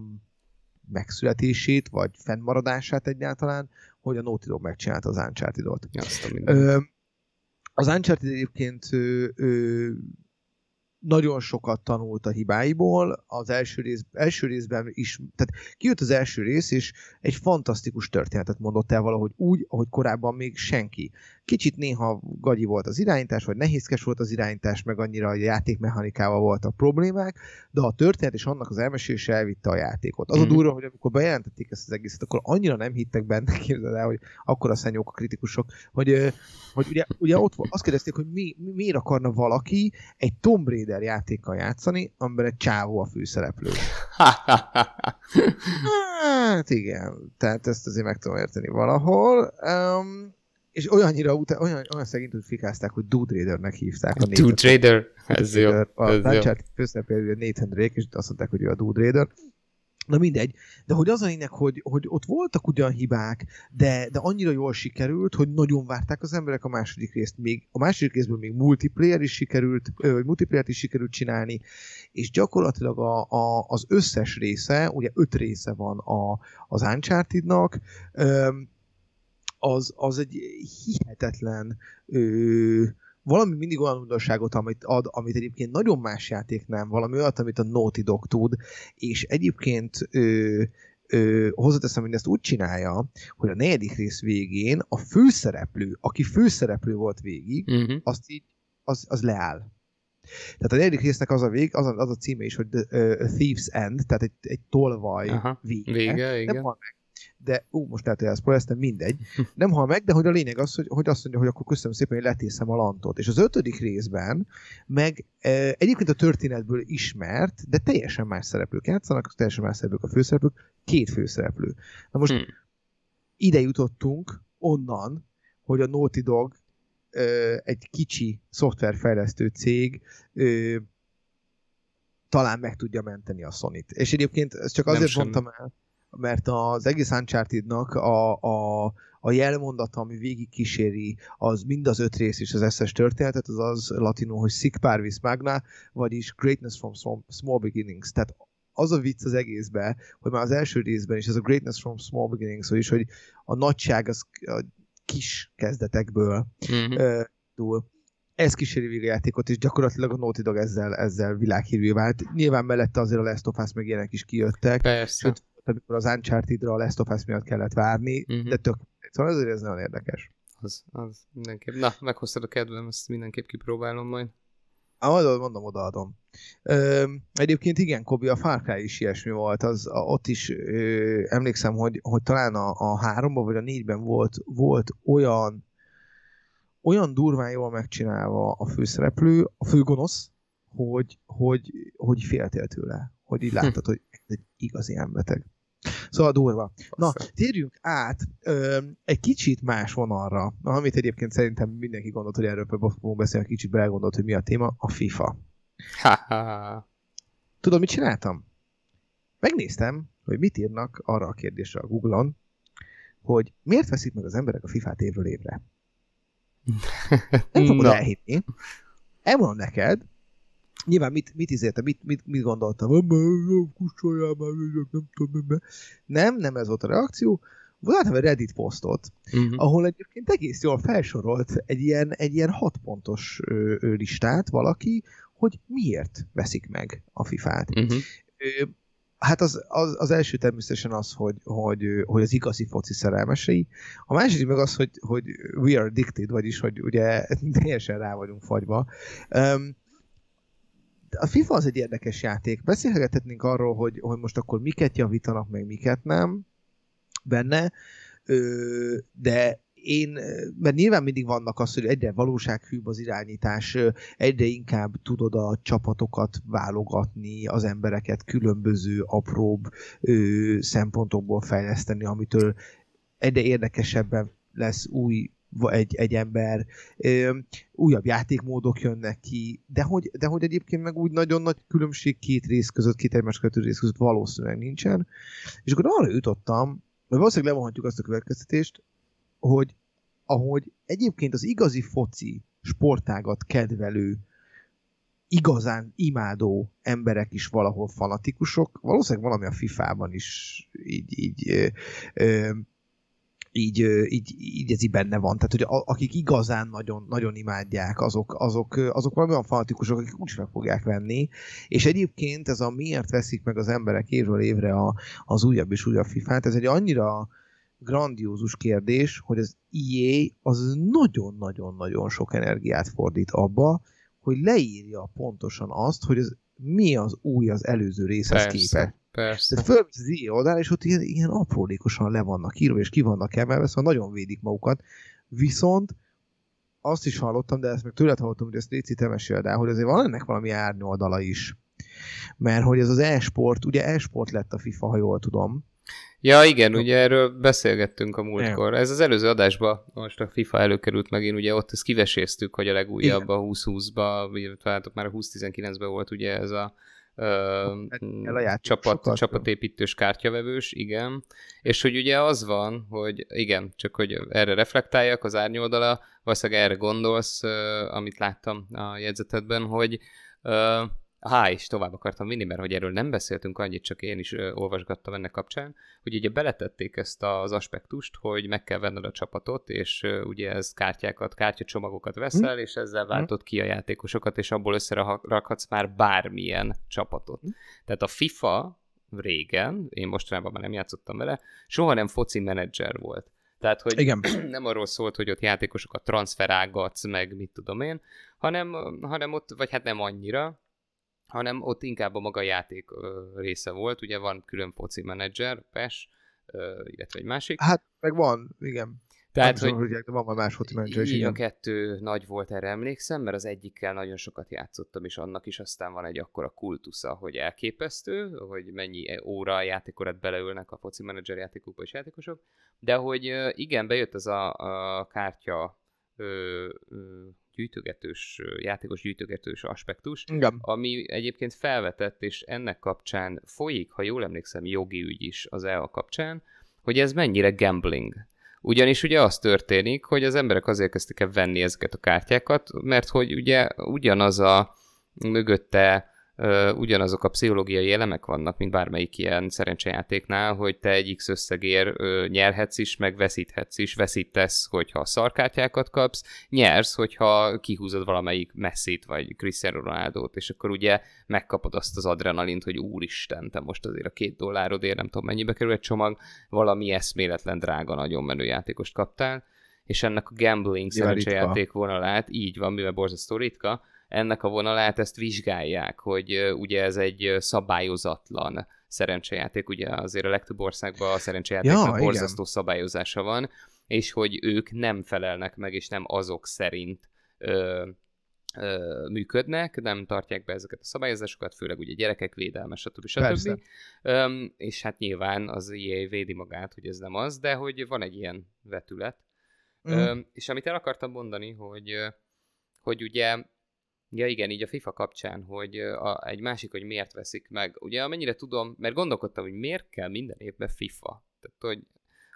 Speaker 1: megszületését, vagy fennmaradását egyáltalán, hogy a Naughty Dog megcsinálta az Uncharted-ot. az Uncharted egyébként ö, ö, nagyon sokat tanult a hibáiból, az első, rész, első részben is, tehát kijött az első rész, és egy fantasztikus történetet mondott el valahogy úgy, ahogy korábban még senki. Kicsit néha gagyi volt az irányítás, vagy nehézkes volt az irányítás, meg annyira a játékmechanikával voltak problémák, de a történet és annak az elmesélése elvitte a játékot. Az mm. a mhm. durva, hogy amikor bejelentették ezt az egészet, akkor annyira nem hittek benne, képzeld el, hogy akkor a szennyók a kritikusok, hogy, hogy ugye, ugye ott volt, azt kérdezték, hogy mi, mi, miért akarna valaki egy Tomb Raider játékkal játszani, amiben egy csávó a főszereplő. hát igen, tehát ezt azért meg tudom érteni valahol. Um, és olyannyira utá, olyan, olyan szegényt úgy fikázták, hogy Dude Raidernek hívták.
Speaker 2: A Dude Raider? Ez jó.
Speaker 1: A Uncharted főszereplő Nathan Drake, és azt mondták, hogy ő a Dude Raider. Na mindegy, de hogy az a lényeg, hogy, hogy ott voltak ugyan hibák, de, de annyira jól sikerült, hogy nagyon várták az emberek a második részt. Még, a második részből még multiplayer is sikerült, vagy multiplayer is sikerült csinálni, és gyakorlatilag a, a, az összes része, ugye öt része van a, az Uncharted-nak, az, az egy hihetetlen ö, valami mindig olyan újdonságot, amit ad, amit egyébként nagyon más játék nem, valami olyat, amit a Naughty Dog tud, és egyébként ö, ö, hozzáteszem, hogy ezt úgy csinálja, hogy a negyedik rész végén a főszereplő, aki főszereplő volt végig, uh-huh. azt így, az, az leáll. Tehát a negyedik résznek az a vég, az a, az a címe is, hogy The, uh, Thieves End, tehát egy, egy tolvaj Aha, vége.
Speaker 2: vége igen.
Speaker 1: Nem hal meg de ú, most lehet, hogy ezt spoileztem, mindegy. Nem hal meg, de hogy a lényeg az, hogy, hogy azt mondja, hogy akkor köszönöm szépen, hogy letészem a lantot. És az ötödik részben meg e, egyébként a történetből ismert, de teljesen más szereplők játszanak, teljesen más szereplők a főszereplők, két főszereplő. Na most hmm. ide jutottunk onnan, hogy a Naughty Dog e, egy kicsi szoftverfejlesztő cég e, talán meg tudja menteni a Sony-t. És egyébként ezt csak azért mondtam el, mert az egész Uncharted-nak a, a, a jelmondata, ami végig kíséri, az mind az öt rész és az összes történetet, az az latinul, hogy sic parvis magna, vagyis greatness from small beginnings. Tehát az a vicc az egészben, hogy már az első részben is ez a greatness from small beginnings, vagyis hogy a nagyság az a kis kezdetekből mm-hmm. uh, túl. ez kíséri végig a játékot, és gyakorlatilag a Naughty Dog ezzel, ezzel világhírű vált. Nyilván mellette azért a Last of Us meg ilyenek is kijöttek.
Speaker 2: Persze. Sőt,
Speaker 1: amikor az Uncharted-ra a Last of Us miatt kellett várni, uh-huh. de tök. Szóval azért ez nagyon érdekes.
Speaker 2: Az, az mindenképp. Na, meghoztad a kedvem, ezt mindenképp kipróbálom majd.
Speaker 1: Ah, mondom, odaadom. Ö, egyébként igen, Kobi, a Far Cry is ilyesmi volt, az, a, ott is ö, emlékszem, hogy, hogy talán a, a háromban vagy a négyben volt, volt olyan olyan durván jól megcsinálva a főszereplő, a főgonosz, hogy, hogy, hogy féltél tőle. Hogy így láttad, hogy egy igazi emberteg. Szóval durva. Na, térjünk át ö, egy kicsit más vonalra, amit egyébként szerintem mindenki gondolt, hogy erről fogunk beszélni, kicsit belegondolt, hogy mi a téma, a FIFA.
Speaker 2: Ha-ha.
Speaker 1: Tudod, mit csináltam? Megnéztem, hogy mit írnak arra a kérdésre a Google-on, hogy miért veszik meg az emberek a FIFA-t évről évre. Nem fogod elhinni. Elmondom neked, nyilván mit, mit izéltem, mit, mit, mit gondoltam, kussoljál már, nem tudom, Nem, nem ez volt a reakció. Voltam egy Reddit posztot, uh-huh. ahol egyébként egész jól felsorolt egy ilyen, egy ilyen hat pontos ö, ö, listát valaki, hogy miért veszik meg a FIFA-t. Uh-huh. Ö, Hát az, az, az első természetesen az, hogy, hogy, hogy az igazi foci szerelmesei. A második meg az, hogy, hogy we are addicted, vagyis, hogy ugye teljesen rá vagyunk fagyva. Um, a FIFA az egy érdekes játék. Beszélhetnénk arról, hogy, hogy most akkor miket javítanak, meg miket nem benne, de én, mert nyilván mindig vannak az, hogy egyre valósághűbb az irányítás, egyre inkább tudod a csapatokat válogatni, az embereket különböző apróbb ö, szempontokból fejleszteni, amitől egyre érdekesebben lesz új egy, egy ember, újabb játékmódok jönnek ki, de hogy, de hogy egyébként meg úgy nagyon nagy különbség két rész között, két egymás között rész között valószínűleg nincsen. És akkor arra jutottam, hogy valószínűleg levonhatjuk azt a következtetést, hogy ahogy egyébként az igazi foci sportágat kedvelő, igazán imádó emberek is valahol fanatikusok, valószínűleg valami a FIFA-ban is így, így ö, ö, így, így, így ez így benne van. Tehát, hogy a, akik igazán nagyon, nagyon imádják, azok, azok, azok valami olyan fanatikusok, akik úgy meg fogják venni. És egyébként ez a miért veszik meg az emberek évről évre a, az újabb és újabb FIFA-t, ez egy annyira grandiózus kérdés, hogy az EA az nagyon-nagyon-nagyon sok energiát fordít abba, hogy leírja pontosan azt, hogy az, mi az új az előző részhez képest.
Speaker 2: Persze.
Speaker 1: Tehát föl az oldal, és ott ilyen, ilyen aprólékosan le vannak írva, és ki vannak emelve, szóval nagyon védik magukat. Viszont azt is hallottam, de ezt meg tőled hallottam, hogy ezt Léci te el, hogy azért van ennek valami árnyoldala is. Mert hogy ez az e-sport, ugye e-sport lett a FIFA, ha jól tudom,
Speaker 2: Ja, igen, ugye erről beszélgettünk a múltkor. Ez az előző adásban, most a FIFA előkerült megint, ugye ott ezt kiveséztük, hogy a legújabb igen. a 2020-ba, illetve hát már a 2019-ben volt ugye ez a a csapat, csapatépítős kártyavevős, igen. És hogy ugye az van, hogy igen, csak hogy erre reflektáljak, az árnyoldala, valószínűleg erre gondolsz, amit láttam a jegyzetedben, hogy Há, és tovább akartam vinni, mert hogy erről nem beszéltünk annyit, csak én is ö, olvasgattam ennek kapcsán, hogy ugye beletették ezt az aspektust, hogy meg kell venned a csapatot, és ö, ugye ez kártyákat, kártyacsomagokat veszel, hm. és ezzel hm. váltod ki a játékosokat, és abból összerakhatsz már bármilyen csapatot. Hm. Tehát a FIFA régen, én mostanában már nem játszottam vele, soha nem foci menedzser volt. Tehát, hogy
Speaker 1: Igen.
Speaker 2: nem arról szólt, hogy ott játékosokat transferálgatsz, meg mit tudom én, hanem, hanem ott, vagy hát nem annyira, hanem ott inkább a maga játék része volt, ugye van külön foci menedzser, PES, illetve egy másik.
Speaker 1: Hát, meg van, igen.
Speaker 2: Tehát, hogy,
Speaker 1: hogy van már más foci menedzser is,
Speaker 2: igen. A kettő nagy volt, erre emlékszem, mert az egyikkel nagyon sokat játszottam, és annak is aztán van egy akkora kultusza, hogy elképesztő, hogy mennyi óra játékorat beleülnek a foci menedzser játékokba és játékosok, de hogy igen, bejött ez a, a kártya ö, ö, gyűjtögetős, játékos gyűjtögetős aspektus,
Speaker 1: Igen.
Speaker 2: ami egyébként felvetett, és ennek kapcsán folyik, ha jól emlékszem, jogi ügy is az EA kapcsán, hogy ez mennyire gambling. Ugyanis ugye az történik, hogy az emberek azért kezdtek el venni ezeket a kártyákat, mert hogy ugye ugyanaz a mögötte ugyanazok a pszichológiai elemek vannak, mint bármelyik ilyen szerencsejátéknál, hogy te egy X összegér nyerhetsz is, meg veszíthetsz is, veszítesz, hogyha szarkártyákat kapsz, nyersz, hogyha kihúzod valamelyik messzit, vagy Cristiano ronaldo és akkor ugye megkapod azt az adrenalint, hogy úristen, te most azért a két dollárodért nem tudom mennyibe kerül egy csomag, valami eszméletlen drága, nagyon menő játékost kaptál, és ennek a gambling szerencsejáték vonalát, így van, mivel borzasztó ritka, ennek a vonalát ezt vizsgálják, hogy ugye ez egy szabályozatlan szerencsejáték, ugye azért a legtöbb országban a szerencsejátéknak ja, borzasztó igen. szabályozása van, és hogy ők nem felelnek meg, és nem azok szerint ö, ö, működnek, nem tartják be ezeket a szabályozásokat, főleg ugye gyerekek védelme, stb. stb. Ö, és hát nyilván az EA védi magát, hogy ez nem az, de hogy van egy ilyen vetület. Mm. Ö, és amit el akartam mondani, hogy, hogy ugye Ja igen, így a FIFA kapcsán, hogy a, egy másik, hogy miért veszik meg. Ugye amennyire tudom, mert gondolkodtam, hogy miért kell minden évben FIFA. Tehát, hogy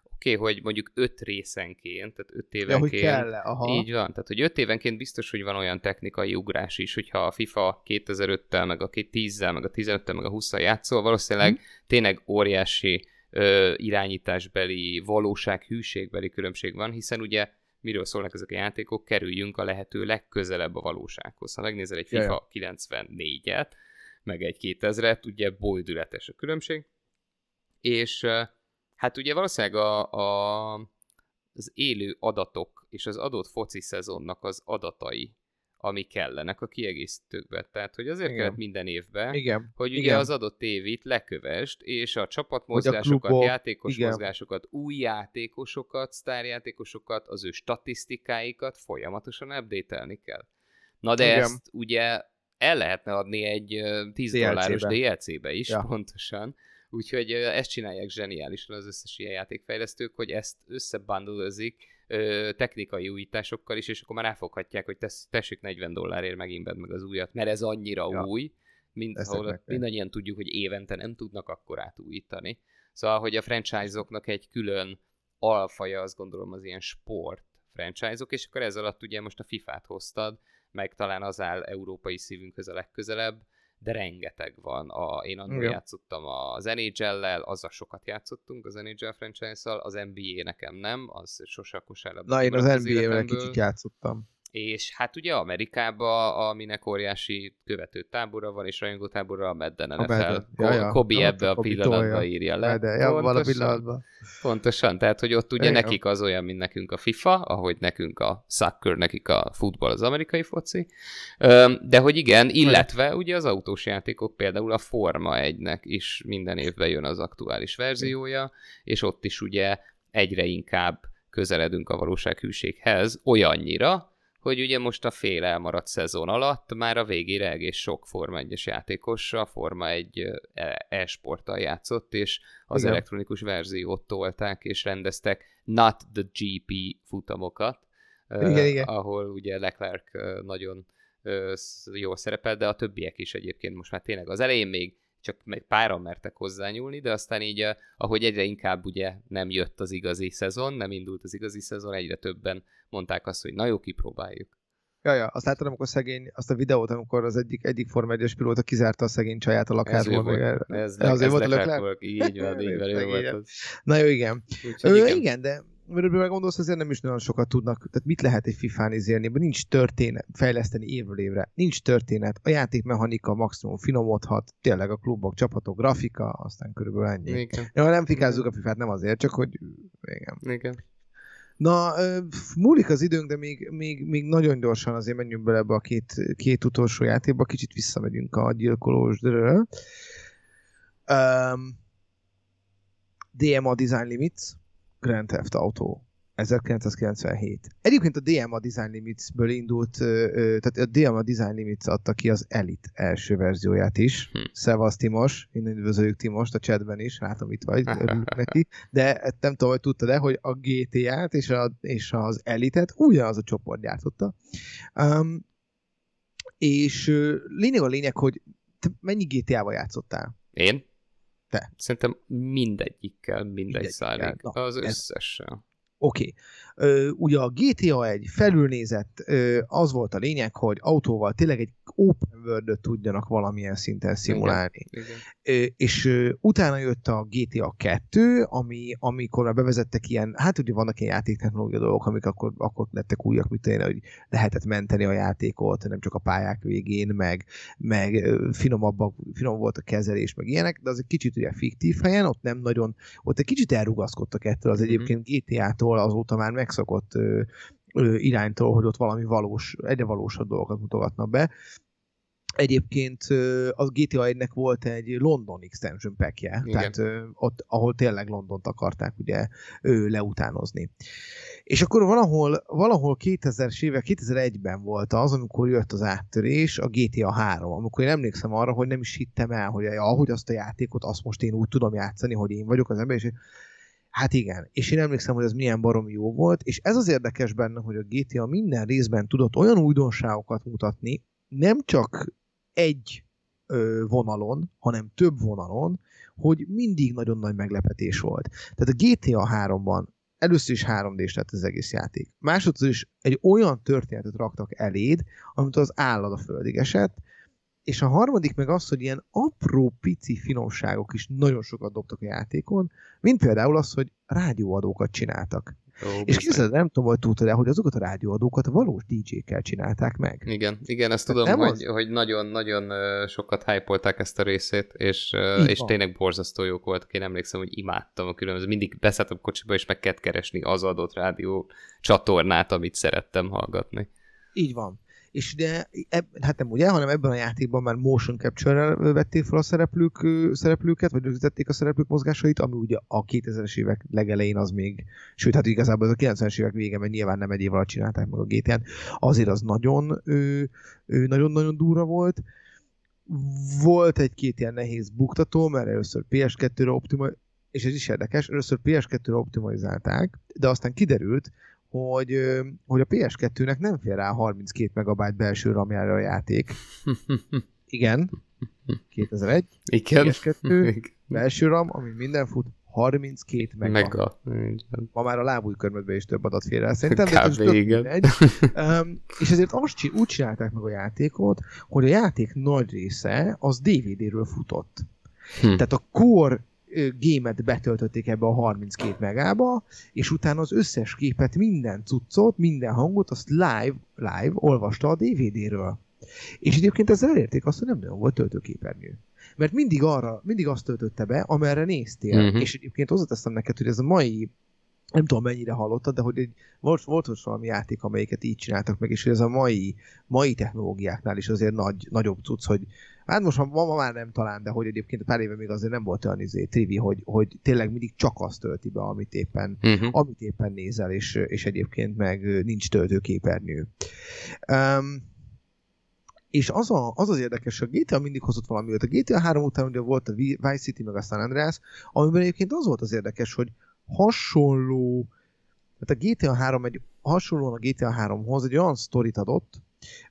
Speaker 2: oké, okay, hogy mondjuk öt részenként, tehát öt évenként. Ja, hogy kell aha. Így van, tehát hogy öt évenként biztos, hogy van olyan technikai ugrás is, hogyha a FIFA 2005-tel, meg a 10-zel, meg a 15-tel, meg a 20-szal játszol, valószínűleg hmm. tényleg óriási ö, irányításbeli, valóság, hűségbeli különbség van, hiszen ugye miről szólnak ezek a játékok, kerüljünk a lehető legközelebb a valósághoz. Ha megnézel egy FIFA ja, 94-et, meg egy 2000-et, ugye boldületes a különbség, és hát ugye valószínűleg a, a, az élő adatok és az adott foci szezonnak az adatai ami kellenek a kiegészítőkbe. Tehát, hogy azért Igen. kellett minden évben, Igen. hogy ugye Igen. az adott évit lekövest, és a csapatmozgásokat, a játékos Igen. mozgásokat, új játékosokat, sztárjátékosokat, az ő statisztikáikat folyamatosan update kell. Na de Igen. ezt ugye el lehetne adni egy 10 DLC-be. dolláros DLC-be is, ja. pontosan. Úgyhogy ezt csinálják zseniálisan az összes ilyen játékfejlesztők, hogy ezt összebundlezik, ö, technikai újításokkal is, és akkor már ráfoghatják, hogy tesz, tessék 40 dollárért megint meg az újat, mert ez annyira ja. új, mint ahol mindannyian tudjuk, hogy évente nem tudnak akkor átújítani. Szóval, hogy a franchise-oknak egy külön alfaja, azt gondolom, az ilyen sport franchise-ok, és akkor ez alatt ugye most a FIFA-t hoztad, meg talán az áll európai szívünkhöz a legközelebb, de rengeteg van. A, én annól Igen. játszottam az NHL-lel, azzal sokat játszottunk, az NHL franchise-szal, az NBA nekem nem, az sose a kosárlabda.
Speaker 1: Na, én az NBA-vel kicsit játszottam
Speaker 2: és hát ugye Amerikában, aminek óriási követő tábora van, és rajongó tábora a Madden NFL. A Ja, ja. Kobi ja, ebbe a pillanatban írja le.
Speaker 1: Madden, ja, pontosan, pillanatban.
Speaker 2: Pontosan, tehát hogy ott ugye Igen. nekik az olyan, mint nekünk a FIFA, ahogy nekünk a soccer, nekik a futball, az amerikai foci. De hogy igen, illetve ugye az autós játékok például a Forma 1-nek is minden évben jön az aktuális verziója, és ott is ugye egyre inkább közeledünk a valósághűséghez, olyannyira, hogy ugye most a fél elmaradt szezon alatt már a végére egész sok Forma 1-es játékos a Forma 1 e, e-sporttal játszott, és az igen. elektronikus verziót tolták, és rendeztek Not the GP futamokat, igen, uh, igen. ahol ugye Leclerc nagyon uh, jól szerepel, de a többiek is egyébként most már tényleg az elején még csak páran mertek hozzányúlni, de aztán így, eh, ahogy egyre inkább ugye nem jött az igazi szezon, nem indult az igazi szezon, egyre többen mondták azt, hogy na jó, kipróbáljuk.
Speaker 1: Ja, ja, azt láttam, amikor szegény, azt a videót, amikor az egyik, egyik Forma 1 pilóta kizárta a szegény csaját a lakásból. Ez,
Speaker 2: volt, ez, ez, azért ez volt a Volt, így van, így van.
Speaker 1: Na jó, igen. Úgy, igen. igen, de miről gondolsz, azért nem is nagyon sokat tudnak. Tehát mit lehet egy FIFA-n izélni? Nincs történet, fejleszteni évről évre. Nincs történet. A játékmechanika maximum finomodhat. Tényleg a klubok, csapatok, grafika, aztán körülbelül ennyi. Igen. Ja, nem fikázzuk a FIFA-t, nem azért, csak hogy igen.
Speaker 2: Igen.
Speaker 1: Na, múlik az időnk, de még, még, még nagyon gyorsan azért menjünk bele ebbe a két, két utolsó játékba, kicsit visszamegyünk a gyilkolósdről. Um, DMA Design Limits, Grand Theft Auto 1997. Egyébként a DMA Design Limits-ből indult, tehát a DMA Design Limits adta ki az Elite első verzióját is. Hm. Szevasz Timos, innen üdvözöljük Timost a chatben is, látom itt vagy, örülünk neki. De nem tudom, hogy tudtad-e, hogy a GTA-t és, a, és az Elite-et ugyanaz a csoport gyártotta. Um, és lényeg a lényeg, hogy te mennyi GTA-val játszottál?
Speaker 2: Én?
Speaker 1: Te.
Speaker 2: Szerintem mindegyikkel, mindegy szállík. Az összessel.
Speaker 1: Oké. Okay. Ugye a GTA egy felülnézett, ö, az volt a lényeg, hogy autóval tényleg egy open world tudjanak valamilyen szinten szimulálni. Igen, igen. Ö, és ö, utána jött a GTA 2, ami, amikor már bevezettek ilyen, hát ugye vannak ilyen játéktechnológia dolgok, amik akkor, akkor lettek újak, mint én, hogy lehetett menteni a játékot, nem csak a pályák végén, meg, meg finomabb, finom volt a kezelés, meg ilyenek, de az egy kicsit ugye fiktív helyen, ott nem nagyon, ott egy kicsit elrugaszkodtak ettől az mm-hmm. egyébként GTA-tól azóta már megszokott ö, ö, iránytól, hogy ott valami valós, egyre valósabb dolgokat mutogatnak be. Egyébként az GTA 1-nek volt egy London extension packje, tehát ott, ahol tényleg Londont akarták ugye leutánozni. És akkor valahol, valahol 2000-es évek, 2001-ben volt az, amikor jött az áttörés, a GTA 3, amikor én emlékszem arra, hogy nem is hittem el, hogy ahogy azt a játékot, azt most én úgy tudom játszani, hogy én vagyok az ember, és Hát igen, és én emlékszem, hogy ez milyen baromi jó volt, és ez az érdekes benne, hogy a GTA minden részben tudott olyan újdonságokat mutatni, nem csak egy ö, vonalon, hanem több vonalon, hogy mindig nagyon nagy meglepetés volt. Tehát a GTA 3-ban először is 3D-s lett az egész játék. Másodszor is egy olyan történetet raktak eléd, amit az állad a földig esett, és a harmadik meg az, hogy ilyen apró pici finomságok is nagyon sokat dobtak a játékon, mint például az, hogy rádióadókat csináltak. Ó, és képzeld, nem tudom, hogy tudtad el, hogy azokat a rádióadókat valós DJ-kkel csinálták meg.
Speaker 2: Igen, igen, ezt tudom, nem hogy, az... hogy nagyon-nagyon sokat hype ezt a részét, és, és tényleg borzasztó jók voltak. Én emlékszem, hogy imádtam a különböző. Mindig beszálltam kocsiba, és meg kellett keresni az adott rádió csatornát, amit szerettem hallgatni.
Speaker 1: Így van és ugye, eb, hát nem ugye, hanem ebben a játékban már motion capture-rel vették fel a szereplők, szereplőket, vagy rögzítették a szereplők mozgásait, ami ugye a 2000-es évek legelején az még, sőt, hát igazából az a 90-es évek vége, mert nyilván nem egy év alatt csinálták meg a GTA-n, azért az nagyon, nagyon-nagyon durva volt. Volt egy-két ilyen nehéz buktató, mert először PS2-re optimalizálták, és ez is érdekes, először PS2-re optimalizálták, de aztán kiderült, hogy, hogy a PS2-nek nem fér rá 32 megabyte belső ramjára a játék. Igen. 2001.
Speaker 2: Igen.
Speaker 1: PS2 belső ram, ami minden fut, 32 mega. mega. Ma már a lábújkörmödbe is több adat fér el. Szerintem, de ez igen. um, és ezért azt úgy csinálták meg a játékot, hogy a játék nagy része az DVD-ről futott. Hm. Tehát a core gémet betöltötték ebbe a 32 megába, és utána az összes képet, minden cuccot, minden hangot, azt live, live olvasta a DVD-ről. És egyébként ezzel elérték azt, hogy nem nagyon volt töltőképernyő. Mert mindig arra, mindig azt töltötte be, amerre néztél. Uh-huh. És egyébként hozzáteszem neked, hogy ez a mai nem tudom mennyire hallottad, de hogy egy, volt, volt most valami játék, amelyiket így csináltak meg, és hogy ez a mai, mai technológiáknál is azért nagy, nagyobb cucc, hogy hát most ma, ma már nem talán, de hogy egyébként pár éve még azért nem volt olyan izé, trivi, hogy, hogy tényleg mindig csak azt tölti be, amit éppen, uh-huh. amit éppen nézel, és, és egyébként meg nincs töltőképernyő. Um, és az, a, az az érdekes, hogy a GTA mindig hozott valami, a GTA 3 után ugye volt a Vice City meg a San Andreas, amiben egyébként az volt az érdekes, hogy hasonló, tehát a GTA 3 egy hasonlóan a GTA 3-hoz egy olyan sztorit adott,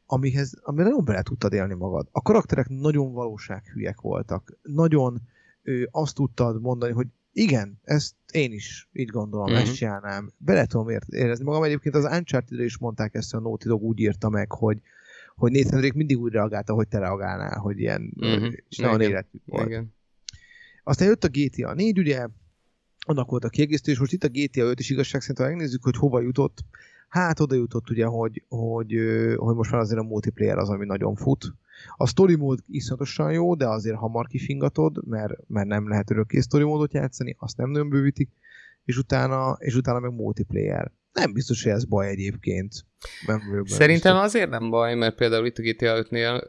Speaker 1: amihez, amire nagyon bele tudtad élni magad. A karakterek nagyon valósághülyek voltak. Nagyon ö, azt tudtad mondani, hogy igen, ezt én is így gondolom, uh-huh. ezt csinálnám. Bele tudom érezni magam. Egyébként az uncharted is mondták ezt, a Naughty Dog úgy írta meg, hogy, hogy Nathan Drake mindig úgy reagálta, hogy te reagálnál, hogy ilyen, és nagyon életű volt. Igen. Aztán jött a GTA 4, ugye, annak volt a kiegészítő, és most itt a GTA 5 is igazság szerint, ha megnézzük, hogy hova jutott, hát oda jutott ugye, hogy, hogy, hogy most már azért a multiplayer az, ami nagyon fut. A story mód iszonyatosan jó, de azért hamar kifingatod, mert, mert nem lehet örökké story módot játszani, azt nem nagyon bővítik, és utána, és utána meg multiplayer. Nem biztos, hogy ez baj egyébként.
Speaker 2: Nem Szerintem biztos. azért nem baj, mert például itt a GTA 5-nél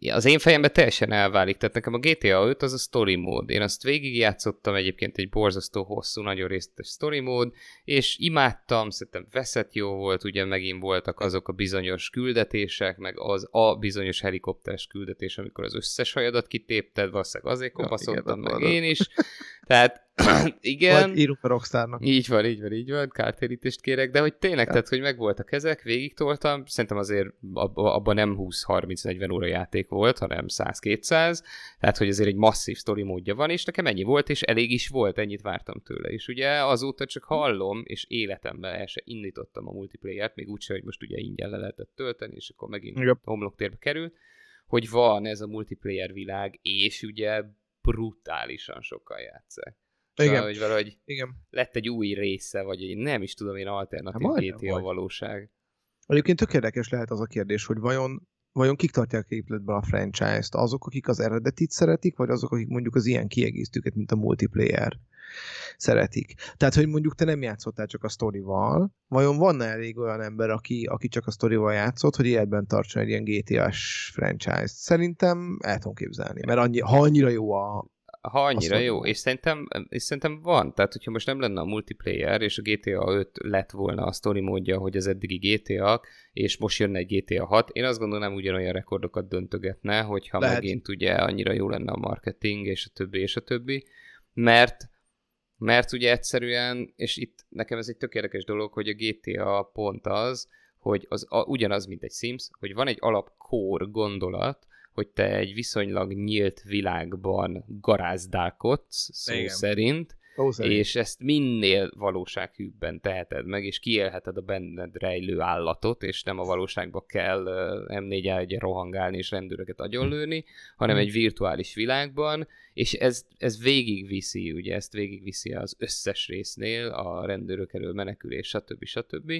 Speaker 2: az én fejemben teljesen elválik, tehát nekem a GTA 5 az a story mód. Én azt végigjátszottam egyébként egy borzasztó hosszú, nagyon részletes story mód, és imádtam, szerintem veszett jó volt, ugye megint voltak azok a bizonyos küldetések, meg az a bizonyos helikopteres küldetés, amikor az összes hajadat kitépted, valószínűleg azért kopaszoltam ja, meg én is. Tehát igen.
Speaker 1: Vagy írunk a Rockstarnak.
Speaker 2: Így van, így van, így van, kártérítést kérek, de hogy tényleg, ja. tehát, hogy megvoltak ezek, végig toltam, szerintem azért abban nem 20-30-40 óra játék volt, hanem 100-200, tehát, hogy azért egy masszív sztori módja van, és nekem ennyi volt, és elég is volt, ennyit vártam tőle, és ugye azóta csak hallom, és életemben el se indítottam a multiplayer-t, még úgyse, hogy most ugye ingyen le lehetett tölteni, és akkor megint yep. homloktérbe került, hogy van ez a multiplayer világ, és ugye brutálisan sokkal játszák. Igen. Szóval, hogy valahogy Igen. lett egy új része, vagy egy nem is tudom én alternatív hát GTA vagy. valóság.
Speaker 1: Egyébként tök érdekes lehet az a kérdés, hogy vajon vajon kik tartják képletben a franchise-t? Azok, akik az eredetit szeretik, vagy azok, akik mondjuk az ilyen kiegészítőket, mint a multiplayer szeretik? Tehát, hogy mondjuk te nem játszottál csak a sztorival, vajon van elég olyan ember, aki, aki csak a sztorival játszott, hogy életben tartson egy ilyen GTA-s franchise-t? Szerintem el tudom képzelni, mert annyi, ha annyira jó a,
Speaker 2: ha annyira jó, és szerintem, és szerintem van, tehát hogyha most nem lenne a multiplayer, és a GTA 5 lett volna a story módja, hogy az eddigi GTA, és most jönne egy GTA 6, én azt gondolom ugyanolyan rekordokat döntögetne, hogyha Lehet. megint ugye annyira jó lenne a marketing, és a többi, és a többi, mert mert ugye egyszerűen, és itt nekem ez egy tökéletes dolog, hogy a GTA pont az, hogy az a, ugyanaz, mint egy Sims, hogy van egy alapkór gondolat, hogy te egy viszonylag nyílt világban garázdálkodsz, szó Igen. szerint, és ezt minél valósághűbben teheted meg, és kiélheted a benned rejlő állatot, és nem a valóságba kell m 4 rohangálni és rendőröket agyonlőni, hanem hmm. egy virtuális világban, és ez, ez végigviszi, ugye ezt végigviszi az összes résznél, a rendőrök elől menekülés, stb. stb.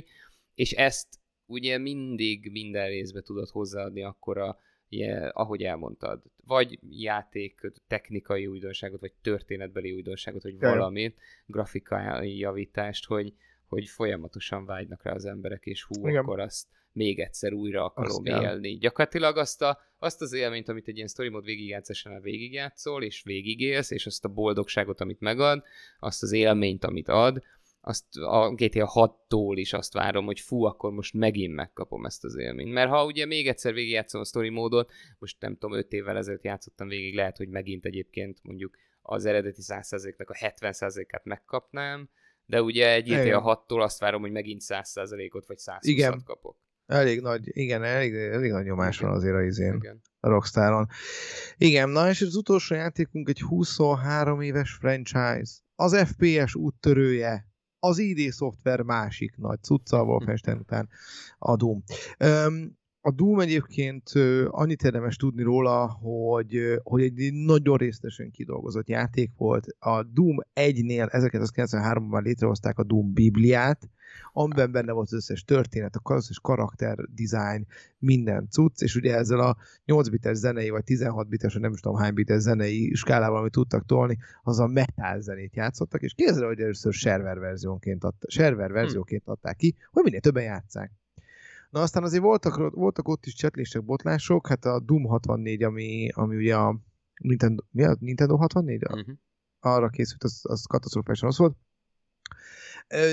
Speaker 2: És ezt ugye mindig minden részbe tudod hozzáadni akkor a yeah, ahogy elmondtad, vagy játék technikai újdonságot, vagy történetbeli újdonságot, vagy Jaj. valamit, grafikai javítást, hogy, hogy folyamatosan vágynak rá az emberek, és hú, Igen. akkor azt még egyszer újra akarom azt élni. Kell. Gyakorlatilag azt, a, azt az élményt, amit egy ilyen story mode végigjátszásánál végigjátszol, és végigélsz, és azt a boldogságot, amit megad, azt az élményt, amit ad, azt a GTA 6-tól is azt várom, hogy fú, akkor most megint megkapom ezt az élményt. Mert ha ugye még egyszer végigjátszom a story módot, most nem tudom, 5 évvel ezelőtt játszottam végig, lehet, hogy megint egyébként mondjuk az eredeti 100%-nak a 70%-át megkapnám, de ugye egy GTA 6-tól azt várom, hogy megint 100%-ot vagy 120 igen. kapok.
Speaker 1: Elég nagy, igen, elég, elég nagy nyomás van azért a izén, igen. a Rockstaron. Igen, na és az utolsó játékunk egy 23 éves franchise. Az FPS úttörője, az ID szoftver másik nagy cucca, Wolfenstein után a Doom. A Doom egyébként annyit érdemes tudni róla, hogy, hogy egy nagyon részletesen kidolgozott játék volt. A Doom 1-nél 1993-ban létrehozták a Doom Bibliát, amiben benne volt az összes történet, az összes karakter, design, minden cucc, és ugye ezzel a 8 bites zenei, vagy 16 bites, vagy nem is tudom hány bites zenei skálával, amit tudtak tolni, az a metal zenét játszottak, és képzeld, hogy először server verziónként, adta, server hm. verzióként adták ki, hogy minél többen játszák. Na aztán azért voltak, voltak ott is csetlések, botlások, hát a Doom 64, ami, ami ugye a Nintendo, mi a Nintendo 64? Uh-huh. Arra készült, az, az katasztrofálisan az volt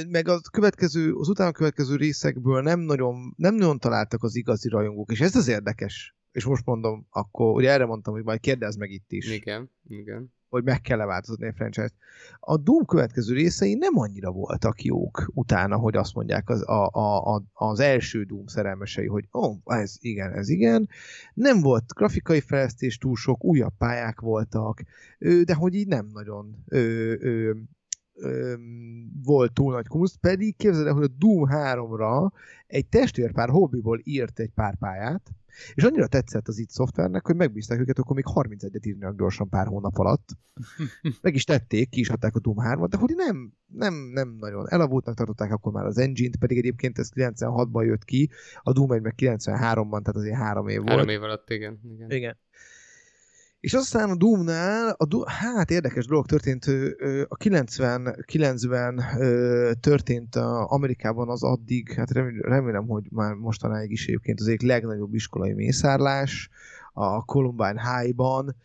Speaker 1: meg a következő, az utána következő részekből nem nagyon, nem nagyon találtak az igazi rajongók, és ez az érdekes. És most mondom, akkor ugye erre mondtam, hogy majd kérdezz meg itt is.
Speaker 2: Igen, igen.
Speaker 1: Hogy meg kell-e változni a franchise-t. A Doom következő részei nem annyira voltak jók utána, hogy azt mondják az, a, a, a, az első Doom szerelmesei, hogy ó, oh, ez igen, ez igen. Nem volt grafikai fejlesztés túl sok, újabb pályák voltak, de hogy így nem nagyon ö, ö, volt túl nagy kumuszt, pedig képzeld el, hogy a Doom 3-ra egy testvérpár hobbiból írt egy pár pályát, és annyira tetszett az itt szoftvernek, hogy megbízták őket, akkor még 31-et írnak gyorsan pár hónap alatt. Meg is tették, ki is adták a Doom 3-at, de hogy nem, nem, nem nagyon elavultnak tartották akkor már az engine-t, pedig egyébként ez 96-ban jött ki, a Doom 1 meg 93-ban, tehát azért három év volt.
Speaker 2: Három év alatt, igen.
Speaker 1: Igen. igen. És aztán a Doom-nál, a Doom, hát érdekes dolog történt, a 99-ben történt a Amerikában az addig, hát remélem, hogy már mostanáig is egyébként az egyik legnagyobb iskolai mészárlás, a Columbine High-ban,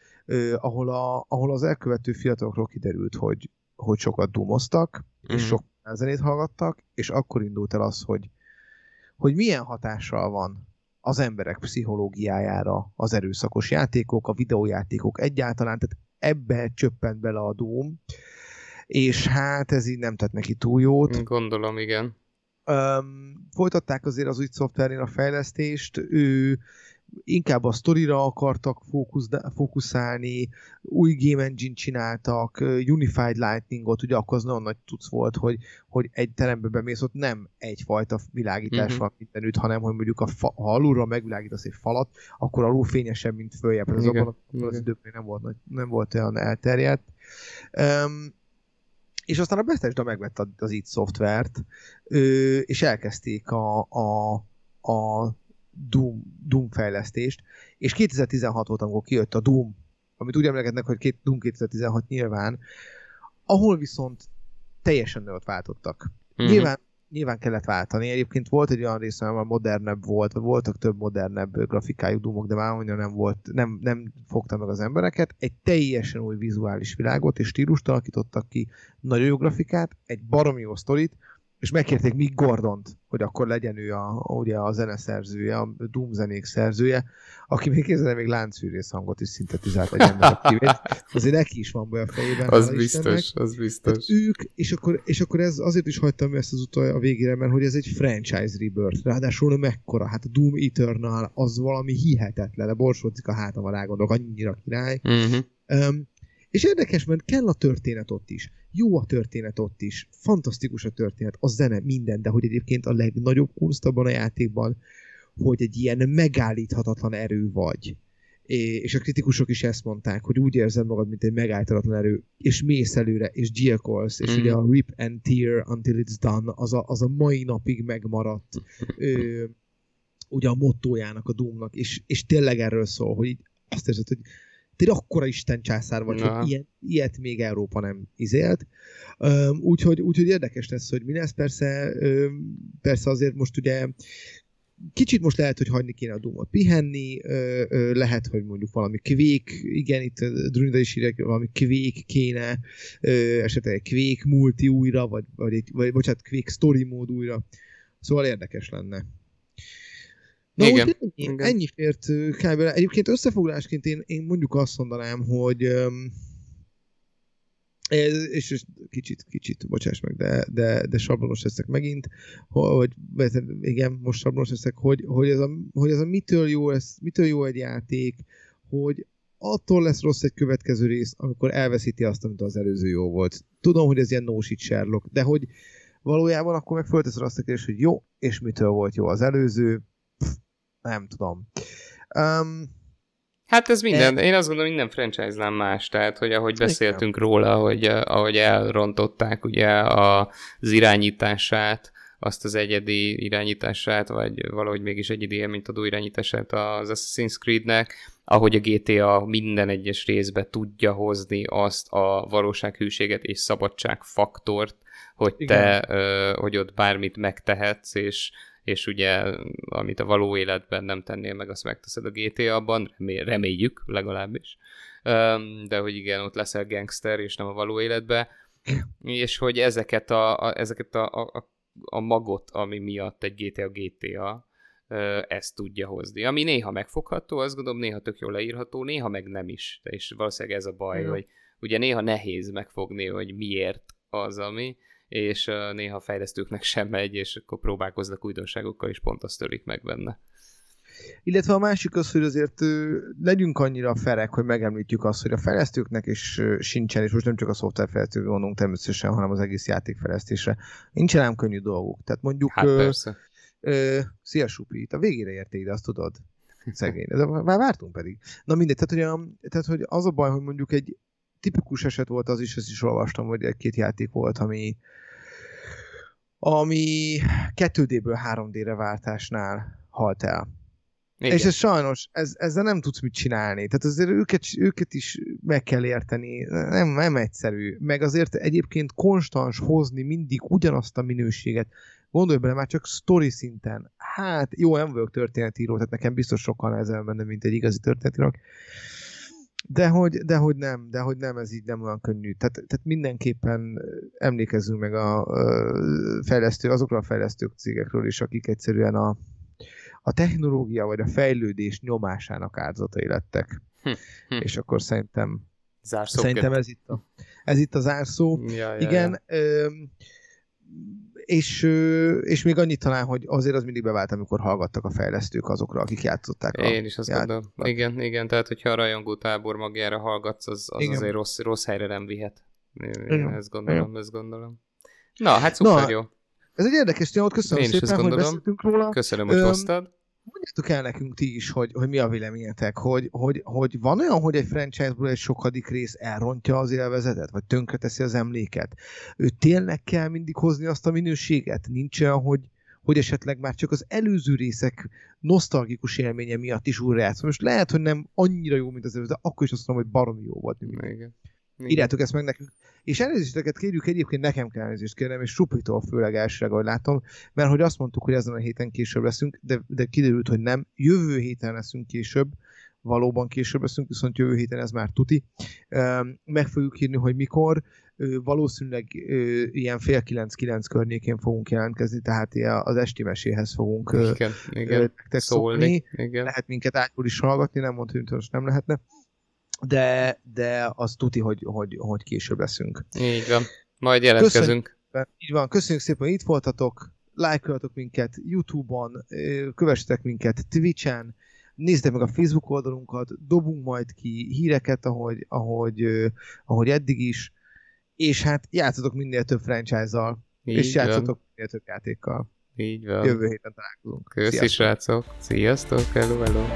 Speaker 1: ahol, a, ahol az elkövető fiatalokról kiderült, hogy, hogy sokat dumoztak, mm-hmm. és mhm. sok zenét hallgattak, és akkor indult el az, hogy, hogy milyen hatással van az emberek pszichológiájára az erőszakos játékok, a videójátékok egyáltalán, tehát ebbe csöppent bele a Doom, és hát ez így nem tett neki túl jót.
Speaker 2: Gondolom, igen.
Speaker 1: Um, folytatták azért az új szoftverén a fejlesztést, ő inkább a sztorira akartak fókusz, fókuszálni, új game engine csináltak, Unified Lightningot, ugye akkor az nagyon nagy tudsz volt, hogy, hogy egy terembe bemész, ott nem egyfajta világítás uh-huh. van mindenütt, hanem hogy mondjuk a fa, ha alulra megvilágítasz egy falat, akkor alul fényesebb, mint följebb. Ez abban az időben nem volt, nem volt olyan elterjedt. Um, és aztán a Bethesda megvette az itt szoftvert, és elkezdték a, a, a Doom, Doom fejlesztést, és 2016 volt, amikor kijött a Doom, amit úgy emlegetnek, hogy két, Doom 2016 nyilván, ahol viszont teljesen nőtt váltottak. Mm-hmm. Nyilván, nyilván kellett váltani. Egyébként volt egy olyan része, ahol modernebb volt, vagy voltak több modernebb grafikájú Doomok, de már mondja nem volt, nem, nem fogta meg az embereket. Egy teljesen új vizuális világot és stílust alakítottak ki, nagyon jó grafikát, egy baromi jó sztorit, és megkérték Mick Gordont, hogy akkor legyen ő a, ugye a zeneszerzője, a Doom zenék szerzője, aki még kézzel még láncfűrész hangot is szintetizált egy ember kivét. Azért neki is van baj a fejében.
Speaker 2: Az biztos, Istennek. az biztos.
Speaker 1: Tehát ők, és akkor, és akkor ez azért is hagytam ezt az utolja a végére, mert hogy ez egy franchise rebirth, ráadásul mekkora, hát a Doom Eternal az valami hihetetlen, borsodzik a hátam alá gondolok, annyira király. Uh-huh. Um, és érdekes, mert kell a történet ott is. Jó a történet ott is. Fantasztikus a történet, a zene, minden, de hogy egyébként a legnagyobb kunst abban a játékban, hogy egy ilyen megállíthatatlan erő vagy. És a kritikusok is ezt mondták, hogy úgy érzed magad, mint egy megállíthatatlan erő, és mész előre, és gyilkolsz, és mm. ugye a rip and tear until it's done, az a, az a mai napig megmaradt ö, ugye a mottójának, a Doomnak, és, és tényleg erről szól, hogy így azt érzed, hogy te akkora Isten császár vagy, Na. hogy ilyen, ilyet még Európa nem izélt. Úgyhogy, úgyhogy érdekes lesz, hogy mi lesz. Persze, persze azért most ugye kicsit most lehet, hogy hagyni kéne a Doomot pihenni, ö, ö, lehet, hogy mondjuk valami kvék, igen, itt Drunida is írják, valami kvék kéne, ö, esetleg egy kvék multi újra, vagy, vagy, egy, vagy bocsánat, kvék story mód újra. Szóval érdekes lenne. Na igen, úgy ennyi, igen. ennyi fért kb. Egyébként összefoglalásként én, én mondjuk azt mondanám, hogy ez, és, és kicsit, kicsit, bocsáss meg, de, de, de sablonos leszek megint, hogy, igen, most sablonos leszek, hogy, hogy, ez a, hogy ez a mitől jó, ez, mitől jó egy játék, hogy attól lesz rossz egy következő rész, amikor elveszíti azt, amit az előző jó volt. Tudom, hogy ez ilyen no shit Sherlock, de hogy valójában akkor meg fölteszed azt a kérdést, hogy jó, és mitől volt jó az előző, nem tudom. Um,
Speaker 2: Hát ez minden, e... én azt gondolom, minden franchise nem más, tehát hogy ahogy beszéltünk Igen. róla, hogy ahogy elrontották ugye az irányítását, azt az egyedi irányítását, vagy valahogy mégis egyedi élményt adó irányítását az Assassin's Creed-nek, ahogy a GTA minden egyes részbe tudja hozni azt a valósághűséget és szabadságfaktort, hogy Igen. te, hogy ott bármit megtehetsz, és és ugye amit a való életben nem tennél meg, azt megteszed a GTA-ban, reméljük legalábbis. De hogy igen, ott leszel gangster, és nem a való életben. És hogy ezeket a, a, ezeket a, a, a magot, ami miatt egy GTA GTA, ezt tudja hozni. Ami néha megfogható, azt gondolom, néha tök jól leírható, néha meg nem is. És valószínűleg ez a baj, mm. hogy ugye néha nehéz megfogni, hogy miért az, ami, és néha fejlesztőknek sem megy, és akkor próbálkoznak újdonságokkal, és pont azt törik meg benne.
Speaker 1: Illetve a másik az, hogy azért legyünk annyira ferek, hogy megemlítjük azt, hogy a fejlesztőknek is sincsen, és most nem csak a szoftverfejlesztőkre gondolunk természetesen, hanem az egész játékfejlesztésre. Nincsen ám könnyű dolguk. Tehát mondjuk...
Speaker 2: Hát persze.
Speaker 1: Ö, szia Supi, itt a végére értél ide, azt tudod? Szegény. De már vártunk pedig. Na mindegy, tehát hogy, a, tehát hogy az a baj, hogy mondjuk egy tipikus eset volt az is, ezt is olvastam, hogy egy-két játék volt, ami ami 2D-ből 3D-re váltásnál halt el. Igen. És ez sajnos, ez, ezzel nem tudsz mit csinálni. Tehát azért őket, őket is meg kell érteni. Nem, nem egyszerű. Meg azért egyébként konstans hozni mindig ugyanazt a minőséget. Gondolj bele, már csak story szinten. Hát, jó, nem vagyok történetíró, tehát nekem biztos sokkal nehezebb menne, mint egy igazi történetíró. De hogy, de hogy nem, de hogy nem, ez így nem olyan könnyű. Tehát, tehát mindenképpen emlékezzünk meg a, a fejlesztő, azokra a fejlesztők cégekről is, akik egyszerűen a, a technológia vagy a fejlődés nyomásának áldozatai lettek. Hm, hm. És akkor szerintem Zárszóként. Szerintem ez itt a, ez itt az árszó.
Speaker 2: Ja, ja,
Speaker 1: Igen,
Speaker 2: ja.
Speaker 1: Ö, és, és még annyit talán, hogy azért az mindig bevált, amikor hallgattak a fejlesztők azokra, akik játszották a
Speaker 2: Én is azt gondolom. Igen, igen, tehát hogyha a rajongó tábor magjára hallgatsz, az, az azért rossz, rossz helyre nem vihet. Én, én ezt gondolom, igen. ezt gondolom. Na, hát szuper Na, jó.
Speaker 1: Ez egy érdekes témát, köszönöm Én szépen, hogy beszéltünk róla.
Speaker 2: Köszönöm, hogy Öm, hoztad.
Speaker 1: Mondjátok el nekünk ti is, hogy, hogy mi a véleményetek, hogy, hogy, hogy van olyan, hogy egy franchise-ból egy sokadik rész elrontja az élvezetet, vagy tönkreteszi az emléket. Ő tényleg kell mindig hozni azt a minőséget? Nincs olyan, hogy, hogy esetleg már csak az előző részek nosztalgikus élménye miatt is újra játszom. Most lehet, hogy nem annyira jó, mint az előző, de akkor is azt mondom, hogy baromi jó volt. Igen. Írjátok ezt meg nekünk. És elnézéseteket kérjük, egyébként nekem kell elnézést kérnem, és Supitól főleg elsőleg, ahogy látom, mert hogy azt mondtuk, hogy ezen a héten később leszünk, de, de kiderült, hogy nem. Jövő héten leszünk később, valóban később leszünk, viszont jövő héten ez már tuti. Meg fogjuk írni, hogy mikor. Valószínűleg ilyen fél kilenc-kilenc környékén fogunk jelentkezni, tehát az esti meséhez fogunk
Speaker 2: igen, igen. szólni.
Speaker 1: Igen. Lehet minket átból is hallgatni, nem mondta, hogy nem lehetne de, de az tuti, hogy, hogy, hogy később leszünk.
Speaker 2: Így van. Majd jelentkezünk.
Speaker 1: Köszönjük, így van. Köszönjük szépen, hogy itt voltatok. Lájkoljatok minket YouTube-on, kövessetek minket Twitch-en, nézd meg a Facebook oldalunkat, dobunk majd ki híreket, ahogy, ahogy, ahogy eddig is, és hát játszatok minél több franchise-zal, és játszatok minél több játékkal.
Speaker 2: Így van.
Speaker 1: Jövő héten találkozunk.
Speaker 2: Köszi, srácok. Sziasztok. Hello, hello.